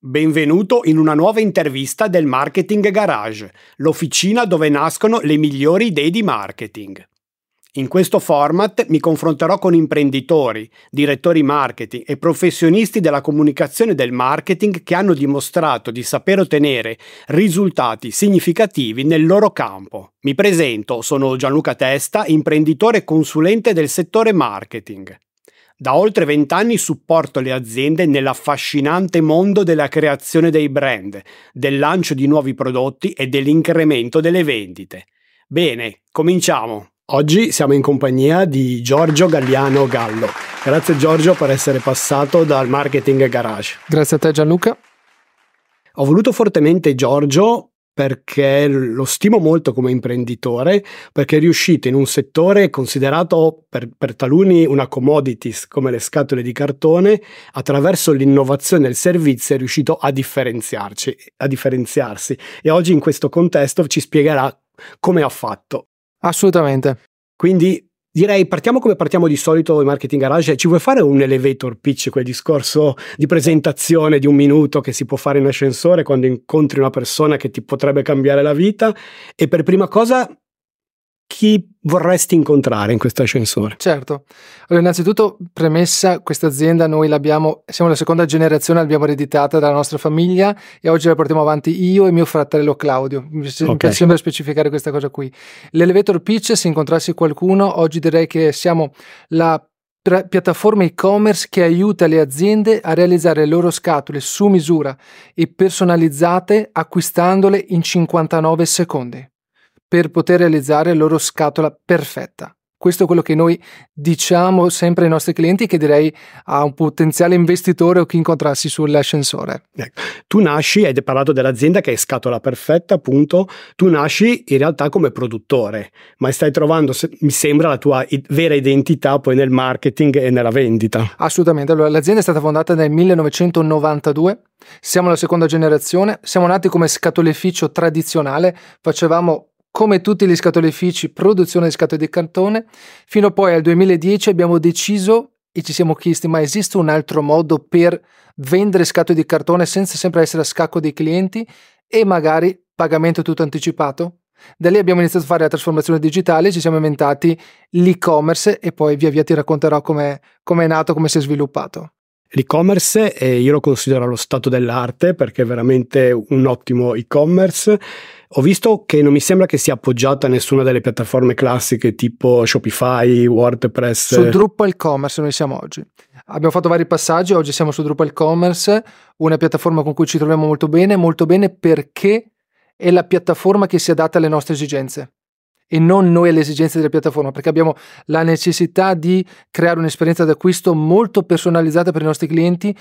Benvenuto in una nuova intervista del Marketing Garage, l'officina dove nascono le migliori idee di marketing. In questo format mi confronterò con imprenditori, direttori marketing e professionisti della comunicazione del marketing che hanno dimostrato di saper ottenere risultati significativi nel loro campo. Mi presento, sono Gianluca Testa, imprenditore e consulente del settore marketing. Da oltre vent'anni supporto le aziende nell'affascinante mondo della creazione dei brand, del lancio di nuovi prodotti e dell'incremento delle vendite. Bene, cominciamo. Oggi siamo in compagnia di Giorgio Galliano Gallo. Grazie Giorgio per essere passato dal Marketing Garage. Grazie a te Gianluca. Ho voluto fortemente Giorgio perché lo stimo molto come imprenditore, perché è riuscito in un settore considerato per, per, taluni una commodities come le scatole di cartone, attraverso l'innovazione del servizio è riuscito a differenziarci, a differenziarsi e oggi in questo contesto ci spiegherà come ha fatto. Assolutamente. Quindi Direi partiamo come partiamo di solito in Marketing Garage. Ci vuoi fare un elevator pitch, quel discorso di presentazione di un minuto che si può fare in ascensore quando incontri una persona che ti potrebbe cambiare la vita? E per prima cosa, chi vorresti incontrare in questo ascensore? Certo. Allora, innanzitutto, premessa, questa azienda noi l'abbiamo, siamo la seconda generazione, l'abbiamo ereditata dalla nostra famiglia e oggi la portiamo avanti io e mio fratello Claudio. Mi okay. piace sempre specificare questa cosa qui. L'elevator pitch, se incontrassi qualcuno, oggi direi che siamo la piattaforma e-commerce che aiuta le aziende a realizzare le loro scatole su misura e personalizzate acquistandole in 59 secondi per poter realizzare la loro scatola perfetta. Questo è quello che noi diciamo sempre ai nostri clienti che direi a un potenziale investitore o chi incontrassi sull'ascensore. Ecco. Tu nasci, hai parlato dell'azienda che è scatola perfetta, appunto, tu nasci in realtà come produttore, ma stai trovando, mi sembra, la tua vera identità poi nel marketing e nella vendita. Assolutamente, allora l'azienda è stata fondata nel 1992, siamo la seconda generazione, siamo nati come scatoleficio tradizionale, facevamo come tutti gli scatolifici, produzione di scatole di cartone, fino poi al 2010 abbiamo deciso e ci siamo chiesti ma esiste un altro modo per vendere scatole di cartone senza sempre essere a scacco dei clienti e magari pagamento tutto anticipato? Da lì abbiamo iniziato a fare la trasformazione digitale, ci siamo inventati l'e-commerce e poi via via ti racconterò come è nato, come si è sviluppato. L'e-commerce eh, io lo considero lo stato dell'arte perché è veramente un ottimo e-commerce. Ho visto che non mi sembra che sia appoggiata a nessuna delle piattaforme classiche tipo Shopify, WordPress. Su Drupal Commerce noi siamo oggi. Abbiamo fatto vari passaggi, oggi siamo su Drupal Commerce, una piattaforma con cui ci troviamo molto bene, molto bene perché è la piattaforma che si adatta alle nostre esigenze e non noi alle esigenze della piattaforma, perché abbiamo la necessità di creare un'esperienza d'acquisto molto personalizzata per i nostri clienti,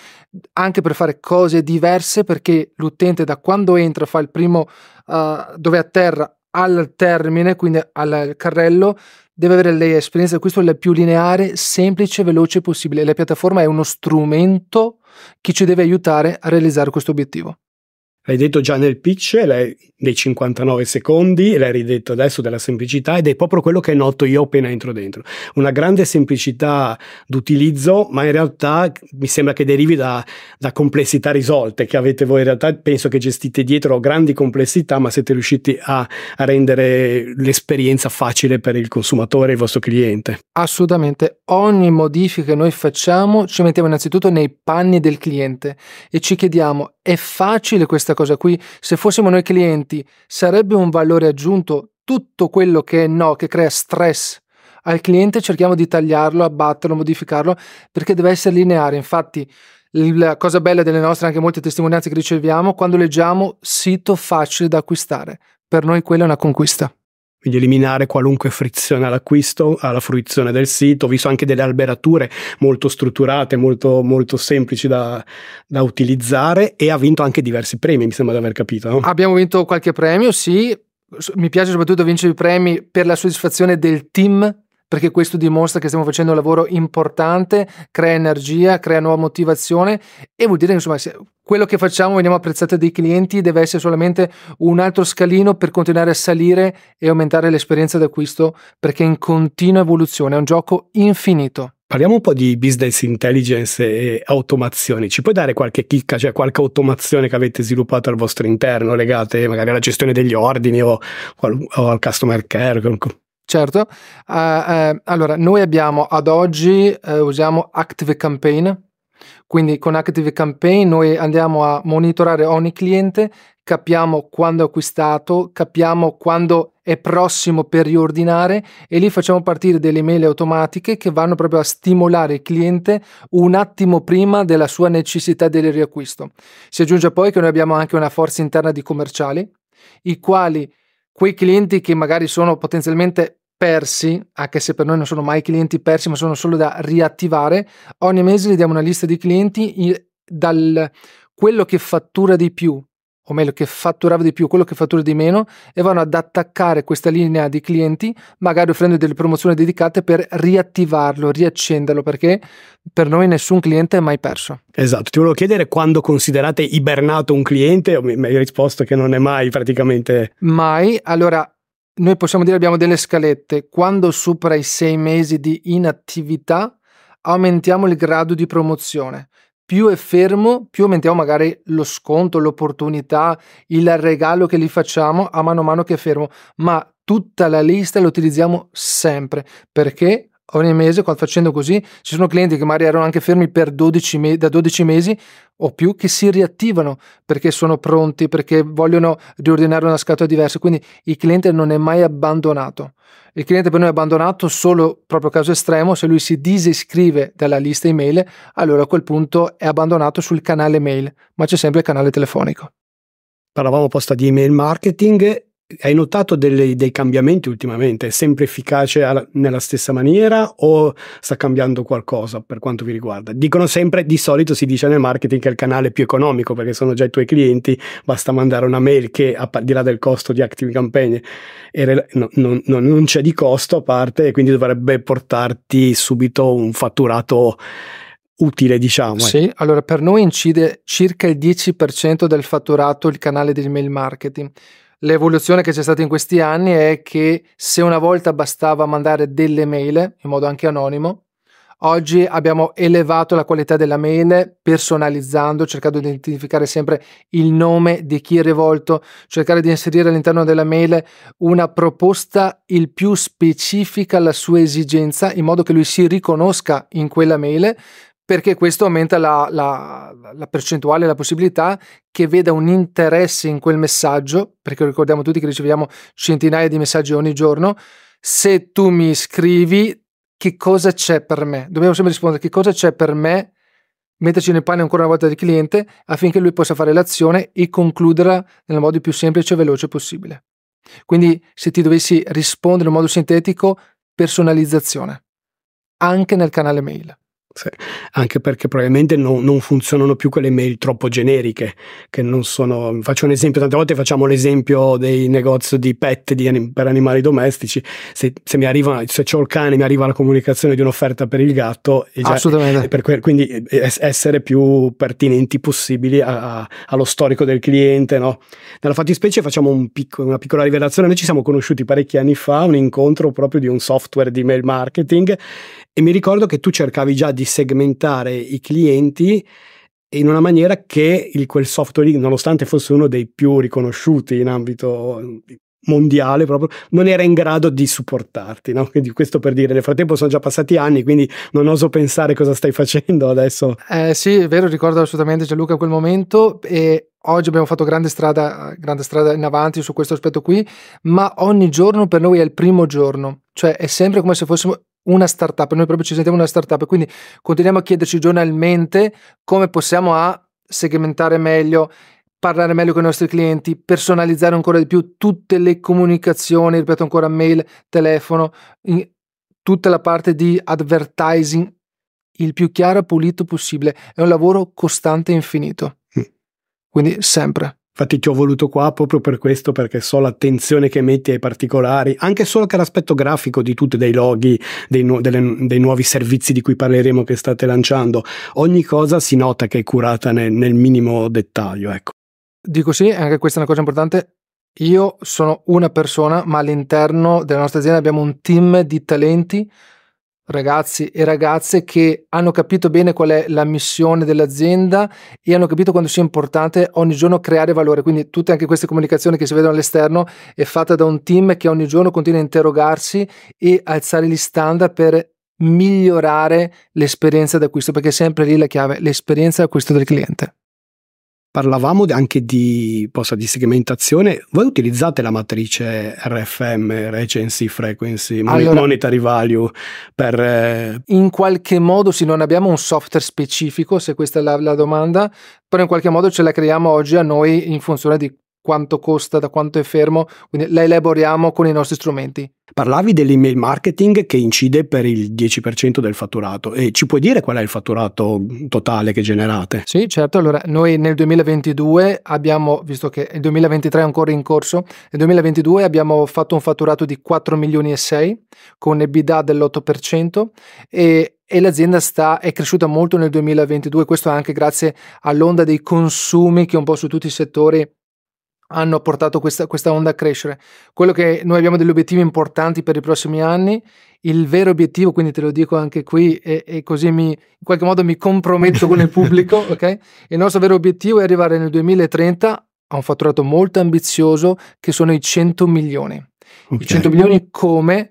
anche per fare cose diverse, perché l'utente da quando entra fa il primo uh, dove atterra al termine, quindi al carrello, deve avere l'esperienza d'acquisto la più lineare, semplice e veloce possibile. La piattaforma è uno strumento che ci deve aiutare a realizzare questo obiettivo. L'hai detto già nel pitch dei 59 secondi, l'hai ridetto adesso della semplicità ed è proprio quello che noto io appena entro dentro. Una grande semplicità d'utilizzo, ma in realtà mi sembra che derivi da, da complessità risolte che avete voi. In realtà penso che gestite dietro grandi complessità, ma siete riusciti a, a rendere l'esperienza facile per il consumatore, il vostro cliente. Assolutamente. Ogni modifica che noi facciamo ci mettiamo innanzitutto nei panni del cliente e ci chiediamo è facile questa cosa qui? Se fossimo noi clienti, sarebbe un valore aggiunto tutto quello che è no, che crea stress al cliente, cerchiamo di tagliarlo, abbatterlo, modificarlo, perché deve essere lineare. Infatti, la cosa bella delle nostre, anche molte testimonianze che riceviamo, quando leggiamo sito facile da acquistare, per noi quella è una conquista quindi eliminare qualunque frizione all'acquisto, alla fruizione del sito. Ho visto anche delle alberature molto strutturate, molto, molto semplici da, da, utilizzare e ha vinto anche diversi premi, mi sembra di aver capito. No? Abbiamo vinto qualche premio, sì. Mi piace soprattutto vincere i premi per la soddisfazione del team perché questo dimostra che stiamo facendo un lavoro importante, crea energia, crea nuova motivazione e vuol dire che insomma quello che facciamo veniamo apprezzati dai clienti deve essere solamente un altro scalino per continuare a salire e aumentare l'esperienza d'acquisto perché è in continua evoluzione, è un gioco infinito. Parliamo un po' di business intelligence e automazioni. Ci puoi dare qualche chicca, cioè qualche automazione che avete sviluppato al vostro interno, legate magari alla gestione degli ordini o, o al customer care? Certo, uh, uh, allora noi abbiamo ad oggi uh, usiamo Active Campaign, quindi con Active Campaign noi andiamo a monitorare ogni cliente, capiamo quando è acquistato, capiamo quando è prossimo per riordinare e lì facciamo partire delle mail automatiche che vanno proprio a stimolare il cliente un attimo prima della sua necessità del riacquisto. Si aggiunge poi che noi abbiamo anche una forza interna di commerciali, i quali quei clienti che magari sono potenzialmente persi, anche se per noi non sono mai clienti persi, ma sono solo da riattivare, ogni mese gli diamo una lista di clienti dal quello che fattura di più o meglio che fatturava di più, quello che fattura di meno e vanno ad attaccare questa linea di clienti, magari offrendo delle promozioni dedicate per riattivarlo, riaccenderlo, perché per noi nessun cliente è mai perso. Esatto, ti volevo chiedere quando considerate ibernato un cliente, mi hai risposto che non è mai praticamente... Mai, allora noi possiamo dire abbiamo delle scalette, quando supera i sei mesi di inattività aumentiamo il grado di promozione. Più è fermo, più aumentiamo magari lo sconto, l'opportunità, il regalo che gli facciamo a mano a mano che è fermo, ma tutta la lista la utilizziamo sempre. Perché ogni mese facendo così ci sono clienti che magari erano anche fermi per 12 me- da 12 mesi o più che si riattivano perché sono pronti, perché vogliono riordinare una scatola diversa, quindi il cliente non è mai abbandonato. Il cliente per noi è abbandonato solo proprio caso estremo, se lui si disiscrive dalla lista email, allora a quel punto è abbandonato sul canale mail, ma c'è sempre il canale telefonico. Parlavamo posta di email marketing hai notato delle, dei cambiamenti ultimamente? È sempre efficace alla, nella stessa maniera o sta cambiando qualcosa per quanto vi riguarda? Dicono sempre, di solito si dice nel marketing che è il canale più economico perché sono già i tuoi clienti, basta mandare una mail che al di là del costo di Active Campaign no, no, no, non c'è di costo a parte e quindi dovrebbe portarti subito un fatturato utile, diciamo. Sì, eh. allora per noi incide circa il 10% del fatturato il canale di email marketing. L'evoluzione che c'è stata in questi anni è che se una volta bastava mandare delle mail in modo anche anonimo, oggi abbiamo elevato la qualità della mail personalizzando, cercando di identificare sempre il nome di chi è rivolto, cercare di inserire all'interno della mail una proposta il più specifica alla sua esigenza in modo che lui si riconosca in quella mail perché questo aumenta la, la, la, percentuale, la possibilità che veda un interesse in quel messaggio, perché ricordiamo tutti che riceviamo centinaia di messaggi ogni giorno. Se tu mi scrivi, che cosa c'è per me? Dobbiamo sempre rispondere che cosa c'è per me, metterci nel pane ancora una volta del cliente affinché lui possa fare l'azione e concluderla nel modo più semplice e veloce possibile. Quindi se ti dovessi rispondere in modo sintetico, personalizzazione, anche nel canale mail. Sì. Anche perché probabilmente non, non, funzionano più quelle mail troppo generiche, che non sono... Faccio un esempio, tante volte facciamo l'esempio dei negozi di pet di anim, per animali domestici, se, se mi arriva, se c'ho il cane mi arriva la comunicazione di un'offerta per il gatto, già, Assolutamente. Per que- quindi essere più pertinenti possibili a, a, allo storico del cliente. No? Nella fattispecie facciamo un picco, una piccola rivelazione, noi ci siamo conosciuti parecchi anni fa, un incontro proprio di un software di mail marketing e mi ricordo che tu cercavi già di segmentare i clienti in una maniera che il, quel software nonostante fosse uno dei più riconosciuti in ambito mondiale proprio, non era in grado di supportarti, no? Quindi questo per dire, nel frattempo sono già passati anni, quindi non oso pensare cosa stai facendo adesso. Eh, sì, è vero, ricordo assolutamente Gianluca quel momento e oggi abbiamo fatto grande strada, grande strada in avanti su questo aspetto qui, ma ogni giorno per noi è il primo giorno, cioè è sempre come se fossimo una startup, noi proprio ci sentiamo una startup, quindi continuiamo a chiederci giornalmente come possiamo a segmentare meglio, parlare meglio con i nostri clienti, personalizzare ancora di più tutte le comunicazioni, ripeto ancora mail, telefono, tutta la parte di advertising il più chiaro e pulito possibile. È un lavoro costante e infinito. Mm. Quindi sempre. Infatti ti ho voluto qua proprio per questo, perché so l'attenzione che metti ai particolari, anche solo che l'aspetto grafico di tutti dei loghi, dei, nu- delle, dei, nuovi servizi di cui parleremo che state lanciando. Ogni cosa si nota che è curata nel, nel minimo dettaglio. Ecco. Dico sì, anche questa è una cosa importante. Io sono una persona, ma all'interno della nostra azienda abbiamo un team di talenti ragazzi e ragazze che hanno capito bene qual è la missione dell'azienda e hanno capito quanto sia importante ogni giorno creare valore. Quindi tutte anche queste comunicazioni che si vedono all'esterno è fatta da un team che ogni giorno continua a interrogarsi e alzare gli standard per migliorare l'esperienza d'acquisto, perché è sempre lì la chiave, l'esperienza d'acquisto del cliente. Parlavamo anche di, posa, di segmentazione. Voi utilizzate la matrice RFM, Recency Frequency, allora, Monetary Value, per... Eh... In qualche modo, sì, non abbiamo un software specifico, se questa è la, la domanda, però in qualche modo ce la creiamo oggi a noi in funzione di quanto costa, da quanto è fermo, quindi la elaboriamo con i nostri strumenti. Parlavi dell'email marketing che incide per il 10% del fatturato e ci puoi dire qual è il fatturato totale che generate? Sì, certo. Allora, noi nel 2022 abbiamo, visto che il 2023 è ancora in corso, nel 2022 abbiamo fatto un fatturato di 4 milioni e 6 con EBITDA dell'8% e e l'azienda sta, è cresciuta molto nel 2022, questo anche grazie all'onda dei consumi che un po' su tutti i settori hanno portato questa, questa, onda a crescere. Quello che noi abbiamo degli obiettivi importanti per i prossimi anni, il vero obiettivo, quindi te lo dico anche qui e, e così mi, in qualche modo mi comprometto con il pubblico, ok? Il nostro vero obiettivo è arrivare nel 2030 a un fatturato molto ambizioso che sono i 100 milioni. Okay. I 100 milioni come?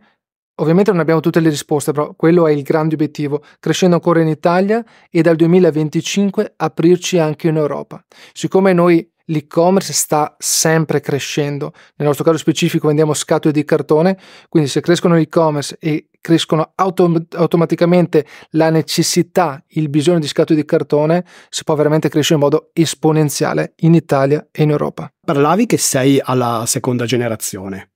Ovviamente non abbiamo tutte le risposte, però quello è il grande obiettivo, crescendo ancora in Italia e dal 2025 aprirci anche in Europa. Siccome noi l'e-commerce sta sempre crescendo. Nel nostro caso specifico vendiamo scatole di cartone, quindi se crescono l'e-commerce e crescono autom- automaticamente la necessità, il bisogno di scatole di cartone, si può veramente crescere in modo esponenziale in Italia e in Europa. Parlavi che sei alla seconda generazione.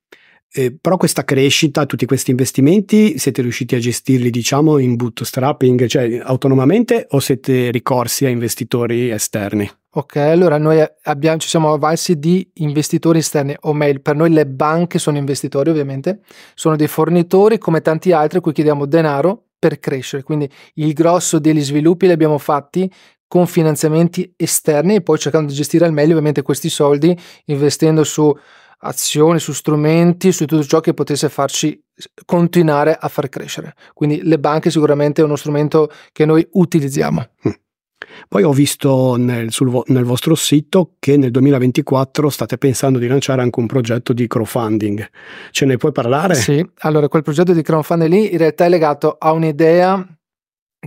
Eh, però questa crescita, tutti questi investimenti, siete riusciti a gestirli, diciamo, in bootstrapping, cioè autonomamente o siete ricorsi a investitori esterni? Ok, allora noi abbiamo, ci siamo avvalsi di investitori esterni, o meglio, per noi le banche sono investitori ovviamente, sono dei fornitori come tanti altri a cui chiediamo denaro per crescere, quindi il grosso degli sviluppi li abbiamo fatti con finanziamenti esterni e poi cercando di gestire al meglio ovviamente questi soldi investendo su azioni, su strumenti, su tutto ciò che potesse farci continuare a far crescere. Quindi le banche sicuramente è uno strumento che noi utilizziamo. Mm. Poi ho visto nel, sul, nel, vostro sito che nel 2024 state pensando di lanciare anche un progetto di crowdfunding. Ce ne puoi parlare? Sì, allora quel progetto di crowdfunding lì in realtà è legato a un'idea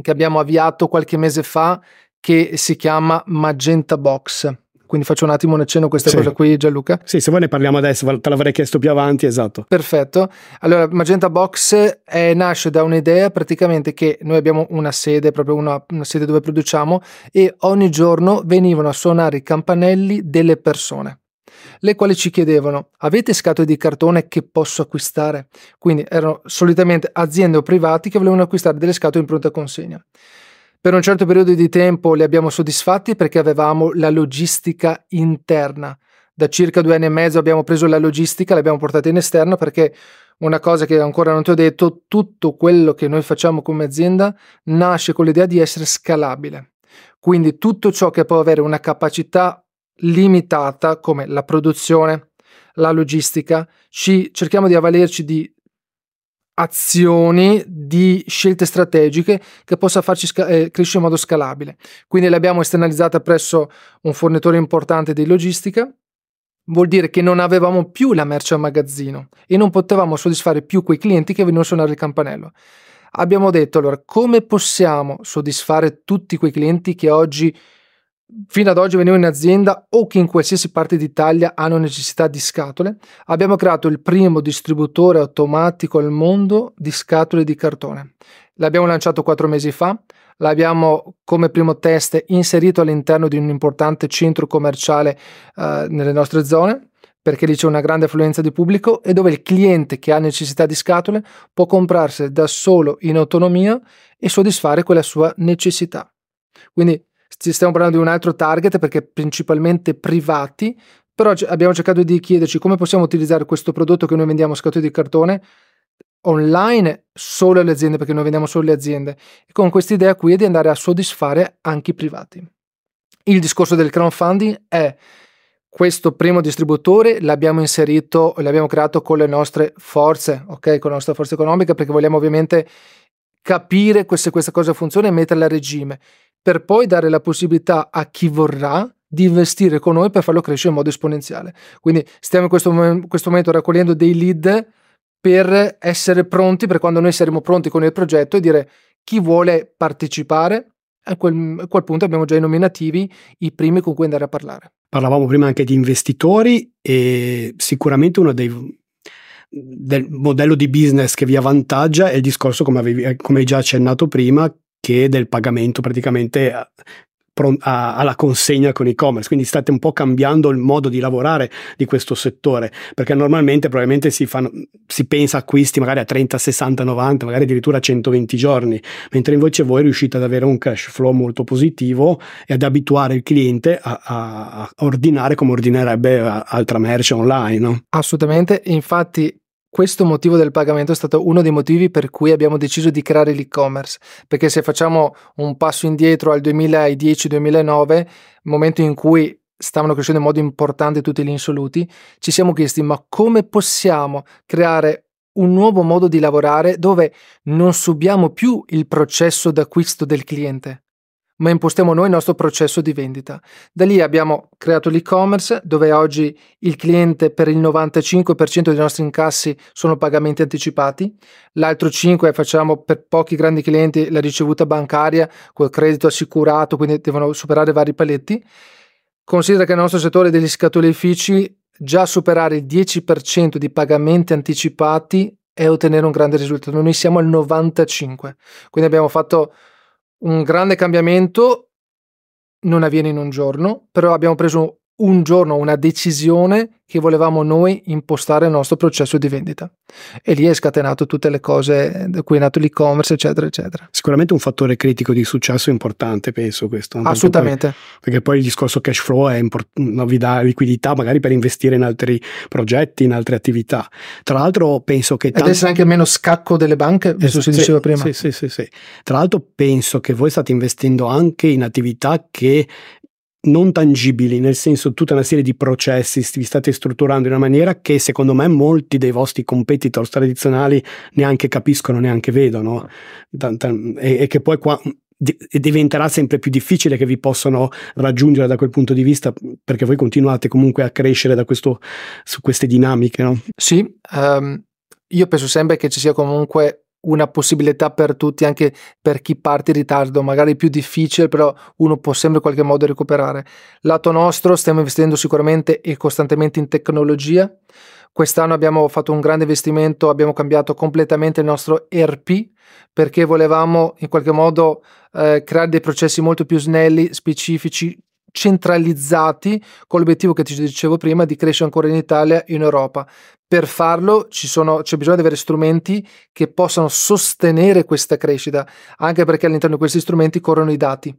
che abbiamo avviato qualche mese fa che si chiama Magenta Box. Quindi faccio un attimo un accenno a questa sì. cosa qui, Gianluca. Sì, se vuoi ne parliamo adesso, te l'avrei chiesto più avanti, esatto. Perfetto. Allora, Magenta Box è, nasce da un'idea praticamente che noi abbiamo una sede, proprio una, una sede dove produciamo, e ogni giorno venivano a suonare i campanelli delle persone le quali ci chiedevano avete scatole di cartone che posso acquistare? Quindi erano solitamente aziende o privati che volevano acquistare delle scatole in pronta consegna. Per un certo periodo di tempo li abbiamo soddisfatti perché avevamo la logistica interna. Da circa due anni e mezzo abbiamo preso la logistica, l'abbiamo portata in esterno perché una cosa che ancora non ti ho detto, tutto quello che noi facciamo come azienda nasce con l'idea di essere scalabile. Quindi tutto ciò che può avere una capacità limitata come la produzione, la logistica, ci cerchiamo di avvalerci di azioni di scelte strategiche che possa farci sca- eh, crescere in modo scalabile. Quindi l'abbiamo esternalizzata presso un fornitore importante di logistica. Vuol dire che non avevamo più la merce a magazzino e non potevamo soddisfare più quei clienti che venivano a suonare il campanello. Abbiamo detto allora come possiamo soddisfare tutti quei clienti che oggi fino ad oggi venivano in azienda o che in qualsiasi parte d'Italia hanno necessità di scatole, abbiamo creato il primo distributore automatico al mondo di scatole di cartone. L'abbiamo lanciato quattro mesi fa, l'abbiamo come primo test inserito all'interno di un importante centro commerciale uh, nelle nostre zone perché lì c'è una grande affluenza di pubblico e dove il cliente che ha necessità di scatole può comprarsi da solo in autonomia e soddisfare quella sua necessità. Quindi stiamo parlando di un altro target perché principalmente privati, però abbiamo cercato di chiederci come possiamo utilizzare questo prodotto che noi vendiamo scatole di cartone online solo alle aziende perché noi vendiamo solo alle aziende e con questa idea qui è di andare a soddisfare anche i privati. Il discorso del crowdfunding è questo primo distributore l'abbiamo inserito, l'abbiamo creato con le nostre forze, ok? Con la nostra forza economica perché vogliamo ovviamente capire se questa cosa funziona e metterla a regime, per poi dare la possibilità a chi vorrà di investire con noi per farlo crescere in modo esponenziale. Quindi stiamo in questo, in questo momento raccogliendo dei lead per essere pronti per quando noi saremo pronti con il progetto e dire chi vuole partecipare. A quel, a quel punto abbiamo già i nominativi, i primi con cui andare a parlare. Parlavamo prima anche di investitori e sicuramente uno dei del modello di business che vi avvantaggia è il discorso, come, avevi, come hai già accennato prima, che del pagamento praticamente alla consegna con e-commerce, quindi state un po' cambiando il modo di lavorare di questo settore, perché normalmente probabilmente si, fanno, si pensa acquisti magari a 30, 60, 90, magari addirittura a 120 giorni, mentre invece voi riuscite ad avere un cash flow molto positivo e ad abituare il cliente a, a, a ordinare come ordinerebbe altra merce online. No? Assolutamente, infatti questo motivo del pagamento è stato uno dei motivi per cui abbiamo deciso di creare l'e-commerce, perché se facciamo un passo indietro al 2010-2009, momento in cui stavano crescendo in modo importante tutti gli insoluti, ci siamo chiesti ma come possiamo creare un nuovo modo di lavorare dove non subiamo più il processo d'acquisto del cliente, ma impostiamo noi il nostro processo di vendita. Da lì abbiamo creato l'e-commerce dove oggi il cliente per il 95% dei nostri incassi sono pagamenti anticipati, l'altro 5% facciamo per pochi grandi clienti la ricevuta bancaria col credito assicurato, quindi devono superare vari paletti. Considera che il nostro settore degli scatolifici già superare il 10% di pagamenti anticipati è ottenere un grande risultato. Noi siamo al 95%, quindi abbiamo fatto un grande cambiamento non avviene in un giorno, però abbiamo preso un giorno una decisione che volevamo noi impostare il nostro processo di vendita. E lì è scatenato tutte le cose da cui è nato l'e-commerce eccetera eccetera. Sicuramente un fattore critico di successo importante penso questo assolutamente perché poi, perché poi il discorso cash flow è import- vi dà liquidità magari per investire in altri progetti in altre attività. Tra l'altro penso che tanti... ed essere anche meno scacco delle banche questo si diceva prima. sì, sì sì sì. Tra l'altro penso che voi state investendo anche in attività che non tangibili, nel senso tutta una serie di processi vi state strutturando in una maniera che secondo me molti dei vostri competitors tradizionali neanche capiscono, neanche vedono e, e che poi qua diventerà sempre più difficile che vi possano raggiungere da quel punto di vista perché voi continuate comunque a crescere questo, su queste dinamiche. No? Sì, um, io penso sempre che ci sia comunque una possibilità per tutti, anche per chi parte in ritardo, magari più difficile, però uno può sempre in qualche modo recuperare. Lato nostro stiamo investendo sicuramente e costantemente in tecnologia. Quest'anno abbiamo fatto un grande investimento, abbiamo cambiato completamente il nostro ERP perché volevamo in qualche modo eh, creare dei processi molto più snelli, specifici, centralizzati con l'obiettivo che ti dicevo prima di crescere ancora in Italia e in Europa. Per farlo sono, c'è bisogno di avere strumenti che possano sostenere questa crescita, anche perché all'interno di questi strumenti corrono i dati.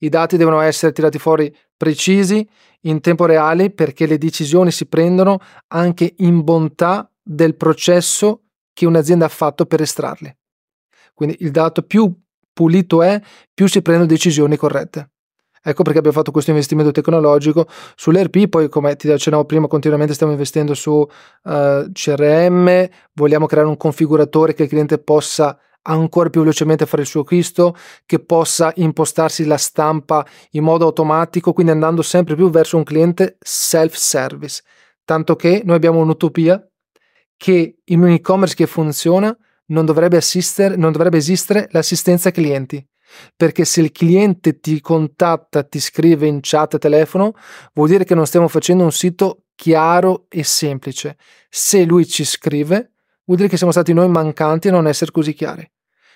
I dati devono essere tirati fuori precisi, in tempo reale, perché le decisioni si prendono anche in bontà del processo che un'azienda ha fatto per estrarli. Quindi il dato più pulito è, più si prendono decisioni corrette. Ecco perché abbiamo fatto questo investimento tecnologico. sull'ERP, poi come ti accennavo prima continuamente stiamo investendo su uh, eh, CRM, vogliamo creare un configuratore che il cliente possa ancora più velocemente fare il suo acquisto, che possa impostarsi la stampa in modo automatico, quindi andando sempre più verso un cliente self-service. Tanto che noi abbiamo un'utopia che in un e-commerce che funziona non dovrebbe, non dovrebbe esistere l'assistenza clienti perché se il cliente ti contatta, ti scrive in chat telefono, vuol dire che non stiamo facendo un sito chiaro e semplice. Se lui ci scrive, vuol dire che siamo stati noi mancanti a non essere così chiari.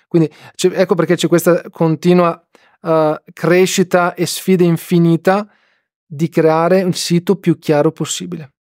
Quindi ecco perché c'è questa continua uh, crescita e sfida infinita di creare un sito più chiaro possibile.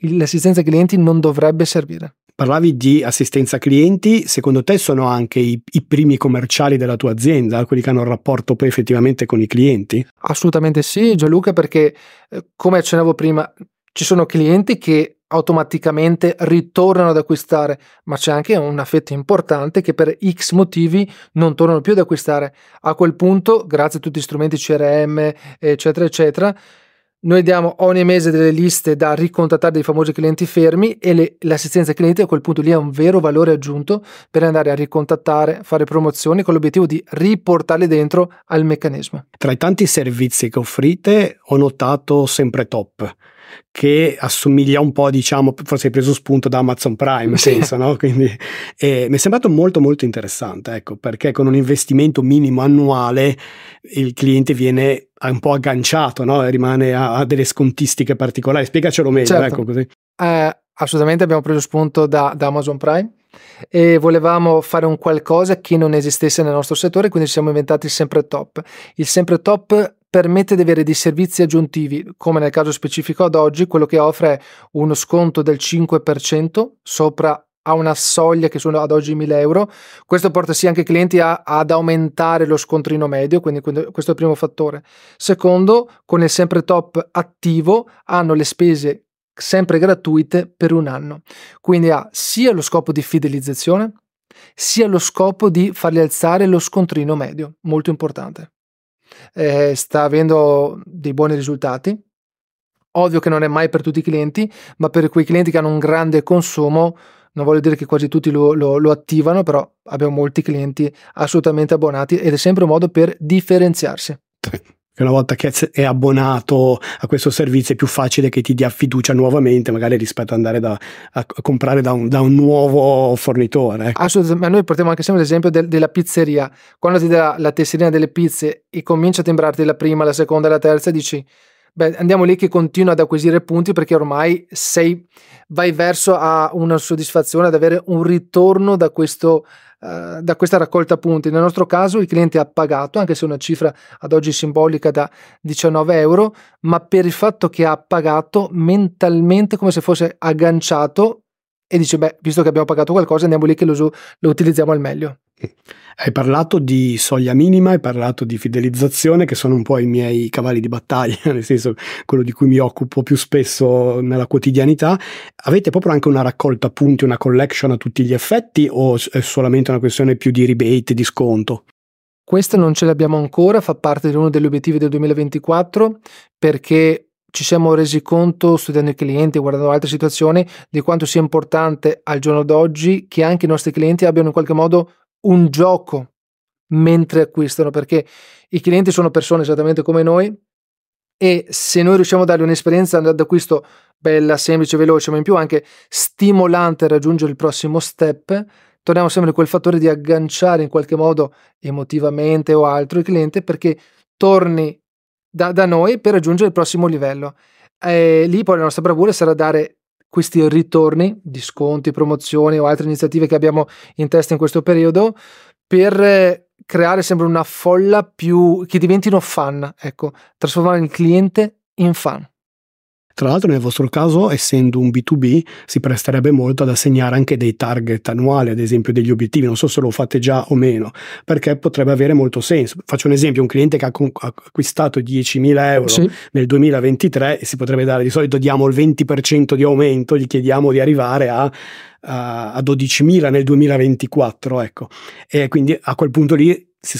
L'assistenza ai clienti non dovrebbe servire. Parlavi di assistenza clienti, secondo te sono anche i, i, primi commerciali della tua azienda, quelli che hanno il rapporto poi effettivamente con i clienti? Assolutamente sì, Gianluca, perché eh, come accennavo prima, ci sono clienti che automaticamente ritornano ad acquistare, ma c'è anche una fetta importante che per X motivi non tornano più ad acquistare. A quel punto, grazie a tutti gli strumenti CRM, eccetera, eccetera, noi diamo ogni mese delle liste da ricontattare dei famosi clienti fermi e le, l'assistenza ai clienti a quel punto lì è un vero valore aggiunto per andare a ricontattare, fare promozioni con l'obiettivo di riportarli dentro al meccanismo. Tra i tanti servizi che offrite ho notato sempre top che assomiglia un po', diciamo, forse hai preso spunto da Amazon Prime, sì. penso, no? Quindi eh, mi è sembrato molto molto interessante, ecco, perché con un investimento minimo annuale il cliente viene un po' agganciato, no? rimane a, a, delle scontistiche particolari. Spiegacelo meglio, certo. ecco così. Eh, assolutamente abbiamo preso spunto da, da Amazon Prime e volevamo fare un qualcosa che non esistesse nel nostro settore, quindi ci siamo inventati il sempre top. Il sempre top permette di avere dei servizi aggiuntivi, come nel caso specifico ad oggi, quello che offre è uno sconto del 5% sopra a una soglia che sono ad oggi 1000 euro. Questo porta sì anche i clienti a, ad aumentare lo scontrino medio, quindi questo è il primo fattore. Secondo, con il sempre top attivo hanno le spese sempre gratuite per un anno. Quindi ha sia lo scopo di fidelizzazione, sia lo scopo di fargli alzare lo scontrino medio, molto importante. Eh, sta avendo dei buoni risultati. Ovvio che non è mai per tutti i clienti, ma per quei clienti che hanno un grande consumo, non voglio dire che quasi tutti lo, lo, lo attivano, però abbiamo molti clienti assolutamente abbonati ed è sempre un modo per differenziarsi che una volta che è abbonato a questo servizio è più facile che ti dia fiducia nuovamente, magari rispetto ad andare da, a comprare da un, da un nuovo fornitore. Ecco. Assolutamente, noi portiamo anche sempre l'esempio del, della pizzeria. Quando ti dà la tesserina delle pizze e comincia a timbrarti la prima, la seconda la terza, dici beh, andiamo lì che continua ad acquisire punti perché ormai sei, vai verso a una soddisfazione, ad avere un ritorno da questo Uh, da questa raccolta punti. Nel nostro caso il cliente ha pagato, anche se una cifra ad oggi simbolica da 19 euro, ma per il fatto che ha pagato mentalmente come se fosse agganciato e dice, beh, visto che abbiamo pagato qualcosa, andiamo lì che lo, lo utilizziamo al meglio. Hai parlato di soglia minima, hai parlato di fidelizzazione, che sono un po' i miei cavalli di battaglia, nel senso quello di cui mi occupo più spesso nella quotidianità. Avete proprio anche una raccolta punti, una collection a tutti gli effetti o è solamente una questione più di rebate, di sconto? Questa non ce l'abbiamo ancora, fa parte di uno degli obiettivi del 2024 perché ci siamo resi conto studiando i clienti, guardando altre situazioni, di quanto sia importante al giorno d'oggi che anche i nostri clienti abbiano in qualche modo un gioco mentre acquistano, perché i clienti sono persone esattamente come noi e se noi riusciamo a dargli un'esperienza d'acquisto bella, semplice, veloce, ma in più anche stimolante a raggiungere il prossimo step, torniamo sempre a quel fattore di agganciare in qualche modo emotivamente o altro il cliente perché torni da, da noi per raggiungere il prossimo livello. E lì poi la nostra bravura sarà dare questi ritorni di sconti, promozioni o altre iniziative che abbiamo in testa in questo periodo per creare sempre una folla più che diventino fan, ecco, trasformare il cliente in fan. Tra l'altro nel vostro caso, essendo un B2B, si presterebbe molto ad assegnare anche dei target annuali, ad esempio degli obiettivi, non so se lo fate già o meno, perché potrebbe avere molto senso. Faccio un esempio, un cliente che ha acquistato 10.000 euro sì. nel 2023 si potrebbe dare, di solito diamo il 20% di aumento, gli chiediamo di arrivare a a 12.000 nel 2024, ecco. E quindi a quel punto lì si,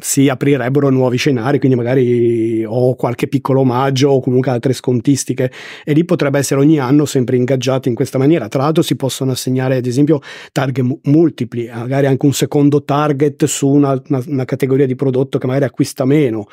si, aprirebbero nuovi scenari, quindi magari ho qualche piccolo omaggio o comunque altre scontistiche e lì potrebbe essere ogni anno sempre ingaggiati in questa maniera. Tra l'altro si possono assegnare ad esempio target mu- multipli, magari anche un secondo target su una, una, una, categoria di prodotto che magari acquista meno,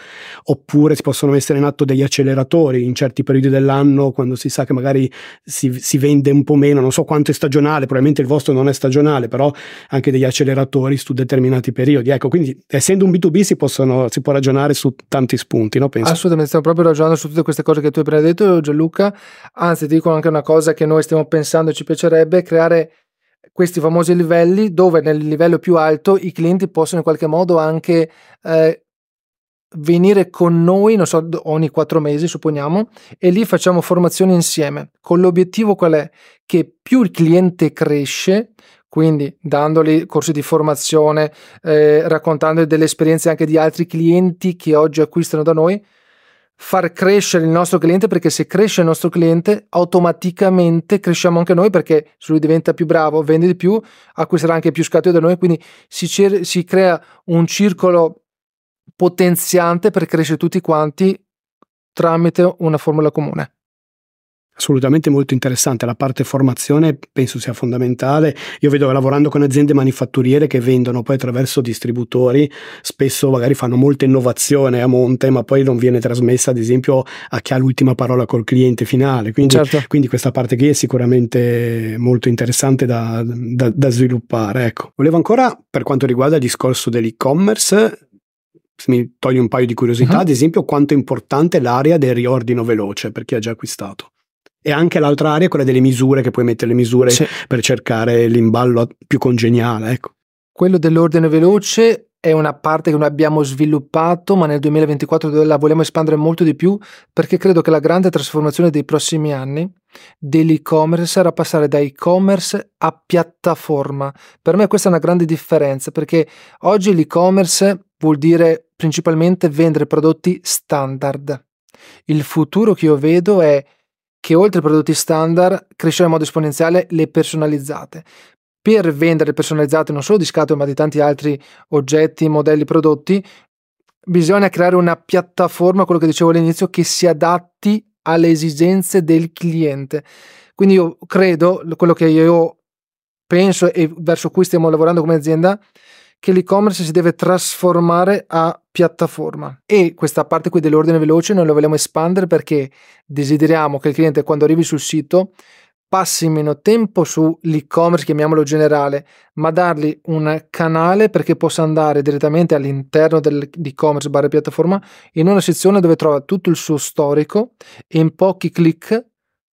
oppure si possono mettere in atto degli acceleratori in certi periodi dell'anno quando si sa che magari si, si vende un po' meno, non so quanto è stagionale, probabilmente il vostro non è stagionale, però anche degli acceleratori su determinati periodi. Ecco, quindi essendo un B2B si, possono, si può ragionare su tanti spunti, no? Penso. Assolutamente, stiamo proprio ragionando su tutte queste cose che tu hai appena detto Gianluca, anzi ti dico anche una cosa che noi stiamo pensando e ci piacerebbe, creare questi famosi livelli dove nel livello più alto i clienti possono in qualche modo anche eh, venire con noi, non so, ogni quattro mesi supponiamo, e lì facciamo formazione insieme, con l'obiettivo qual è? Che più il cliente cresce, quindi dandogli corsi di formazione, eh, raccontandogli delle esperienze anche di altri clienti che oggi acquistano da noi, far crescere il nostro cliente perché se cresce il nostro cliente automaticamente cresciamo anche noi perché se lui diventa più bravo, vende di più, acquisterà anche più scatole da noi, quindi si, cer- si crea un circolo potenziante per crescere tutti quanti tramite una formula comune assolutamente molto interessante. La parte formazione penso sia fondamentale. Io vedo lavorando con aziende manifatturiere che vendono poi attraverso distributori, spesso magari fanno molta innovazione a monte, ma poi non viene trasmessa, ad esempio, a chi ha l'ultima parola col cliente finale. Quindi, certo. quindi questa parte qui è sicuramente molto interessante da, da, da sviluppare. Ecco. Volevo ancora, per quanto riguarda il discorso dell'e-commerce, mi toglie un paio di curiosità, uh-huh. ad esempio, quanto è importante l'area del riordino veloce per chi ha già acquistato e anche l'altra area, quella delle misure, che puoi mettere le misure sì. per cercare l'imballo più congeniale. Ecco. Quello dell'ordine veloce è una parte che noi abbiamo sviluppato, ma nel 2024 la vogliamo espandere molto di più perché credo che la grande trasformazione dei prossimi anni dell'e-commerce sarà passare da e-commerce a piattaforma. Per me questa è una grande differenza perché oggi l'e-commerce vuol dire principalmente vendere prodotti standard. Il futuro che io vedo è che oltre ai prodotti standard crescere in modo esponenziale le personalizzate. Per vendere personalizzate non solo di scatole ma di tanti altri oggetti, modelli, prodotti, bisogna creare una piattaforma, quello che dicevo all'inizio, che si adatti alle esigenze del cliente. Quindi io credo, quello che io penso e verso cui stiamo lavorando come azienda, che l'e-commerce si deve trasformare a piattaforma. E questa parte qui dell'ordine veloce noi la vogliamo espandere perché desideriamo che il cliente quando arrivi sul sito passi meno tempo sull'e-commerce, chiamiamolo generale, ma dargli un canale perché possa andare direttamente all'interno dell'e-commerce barra piattaforma in una sezione dove trova tutto il suo storico e in pochi clic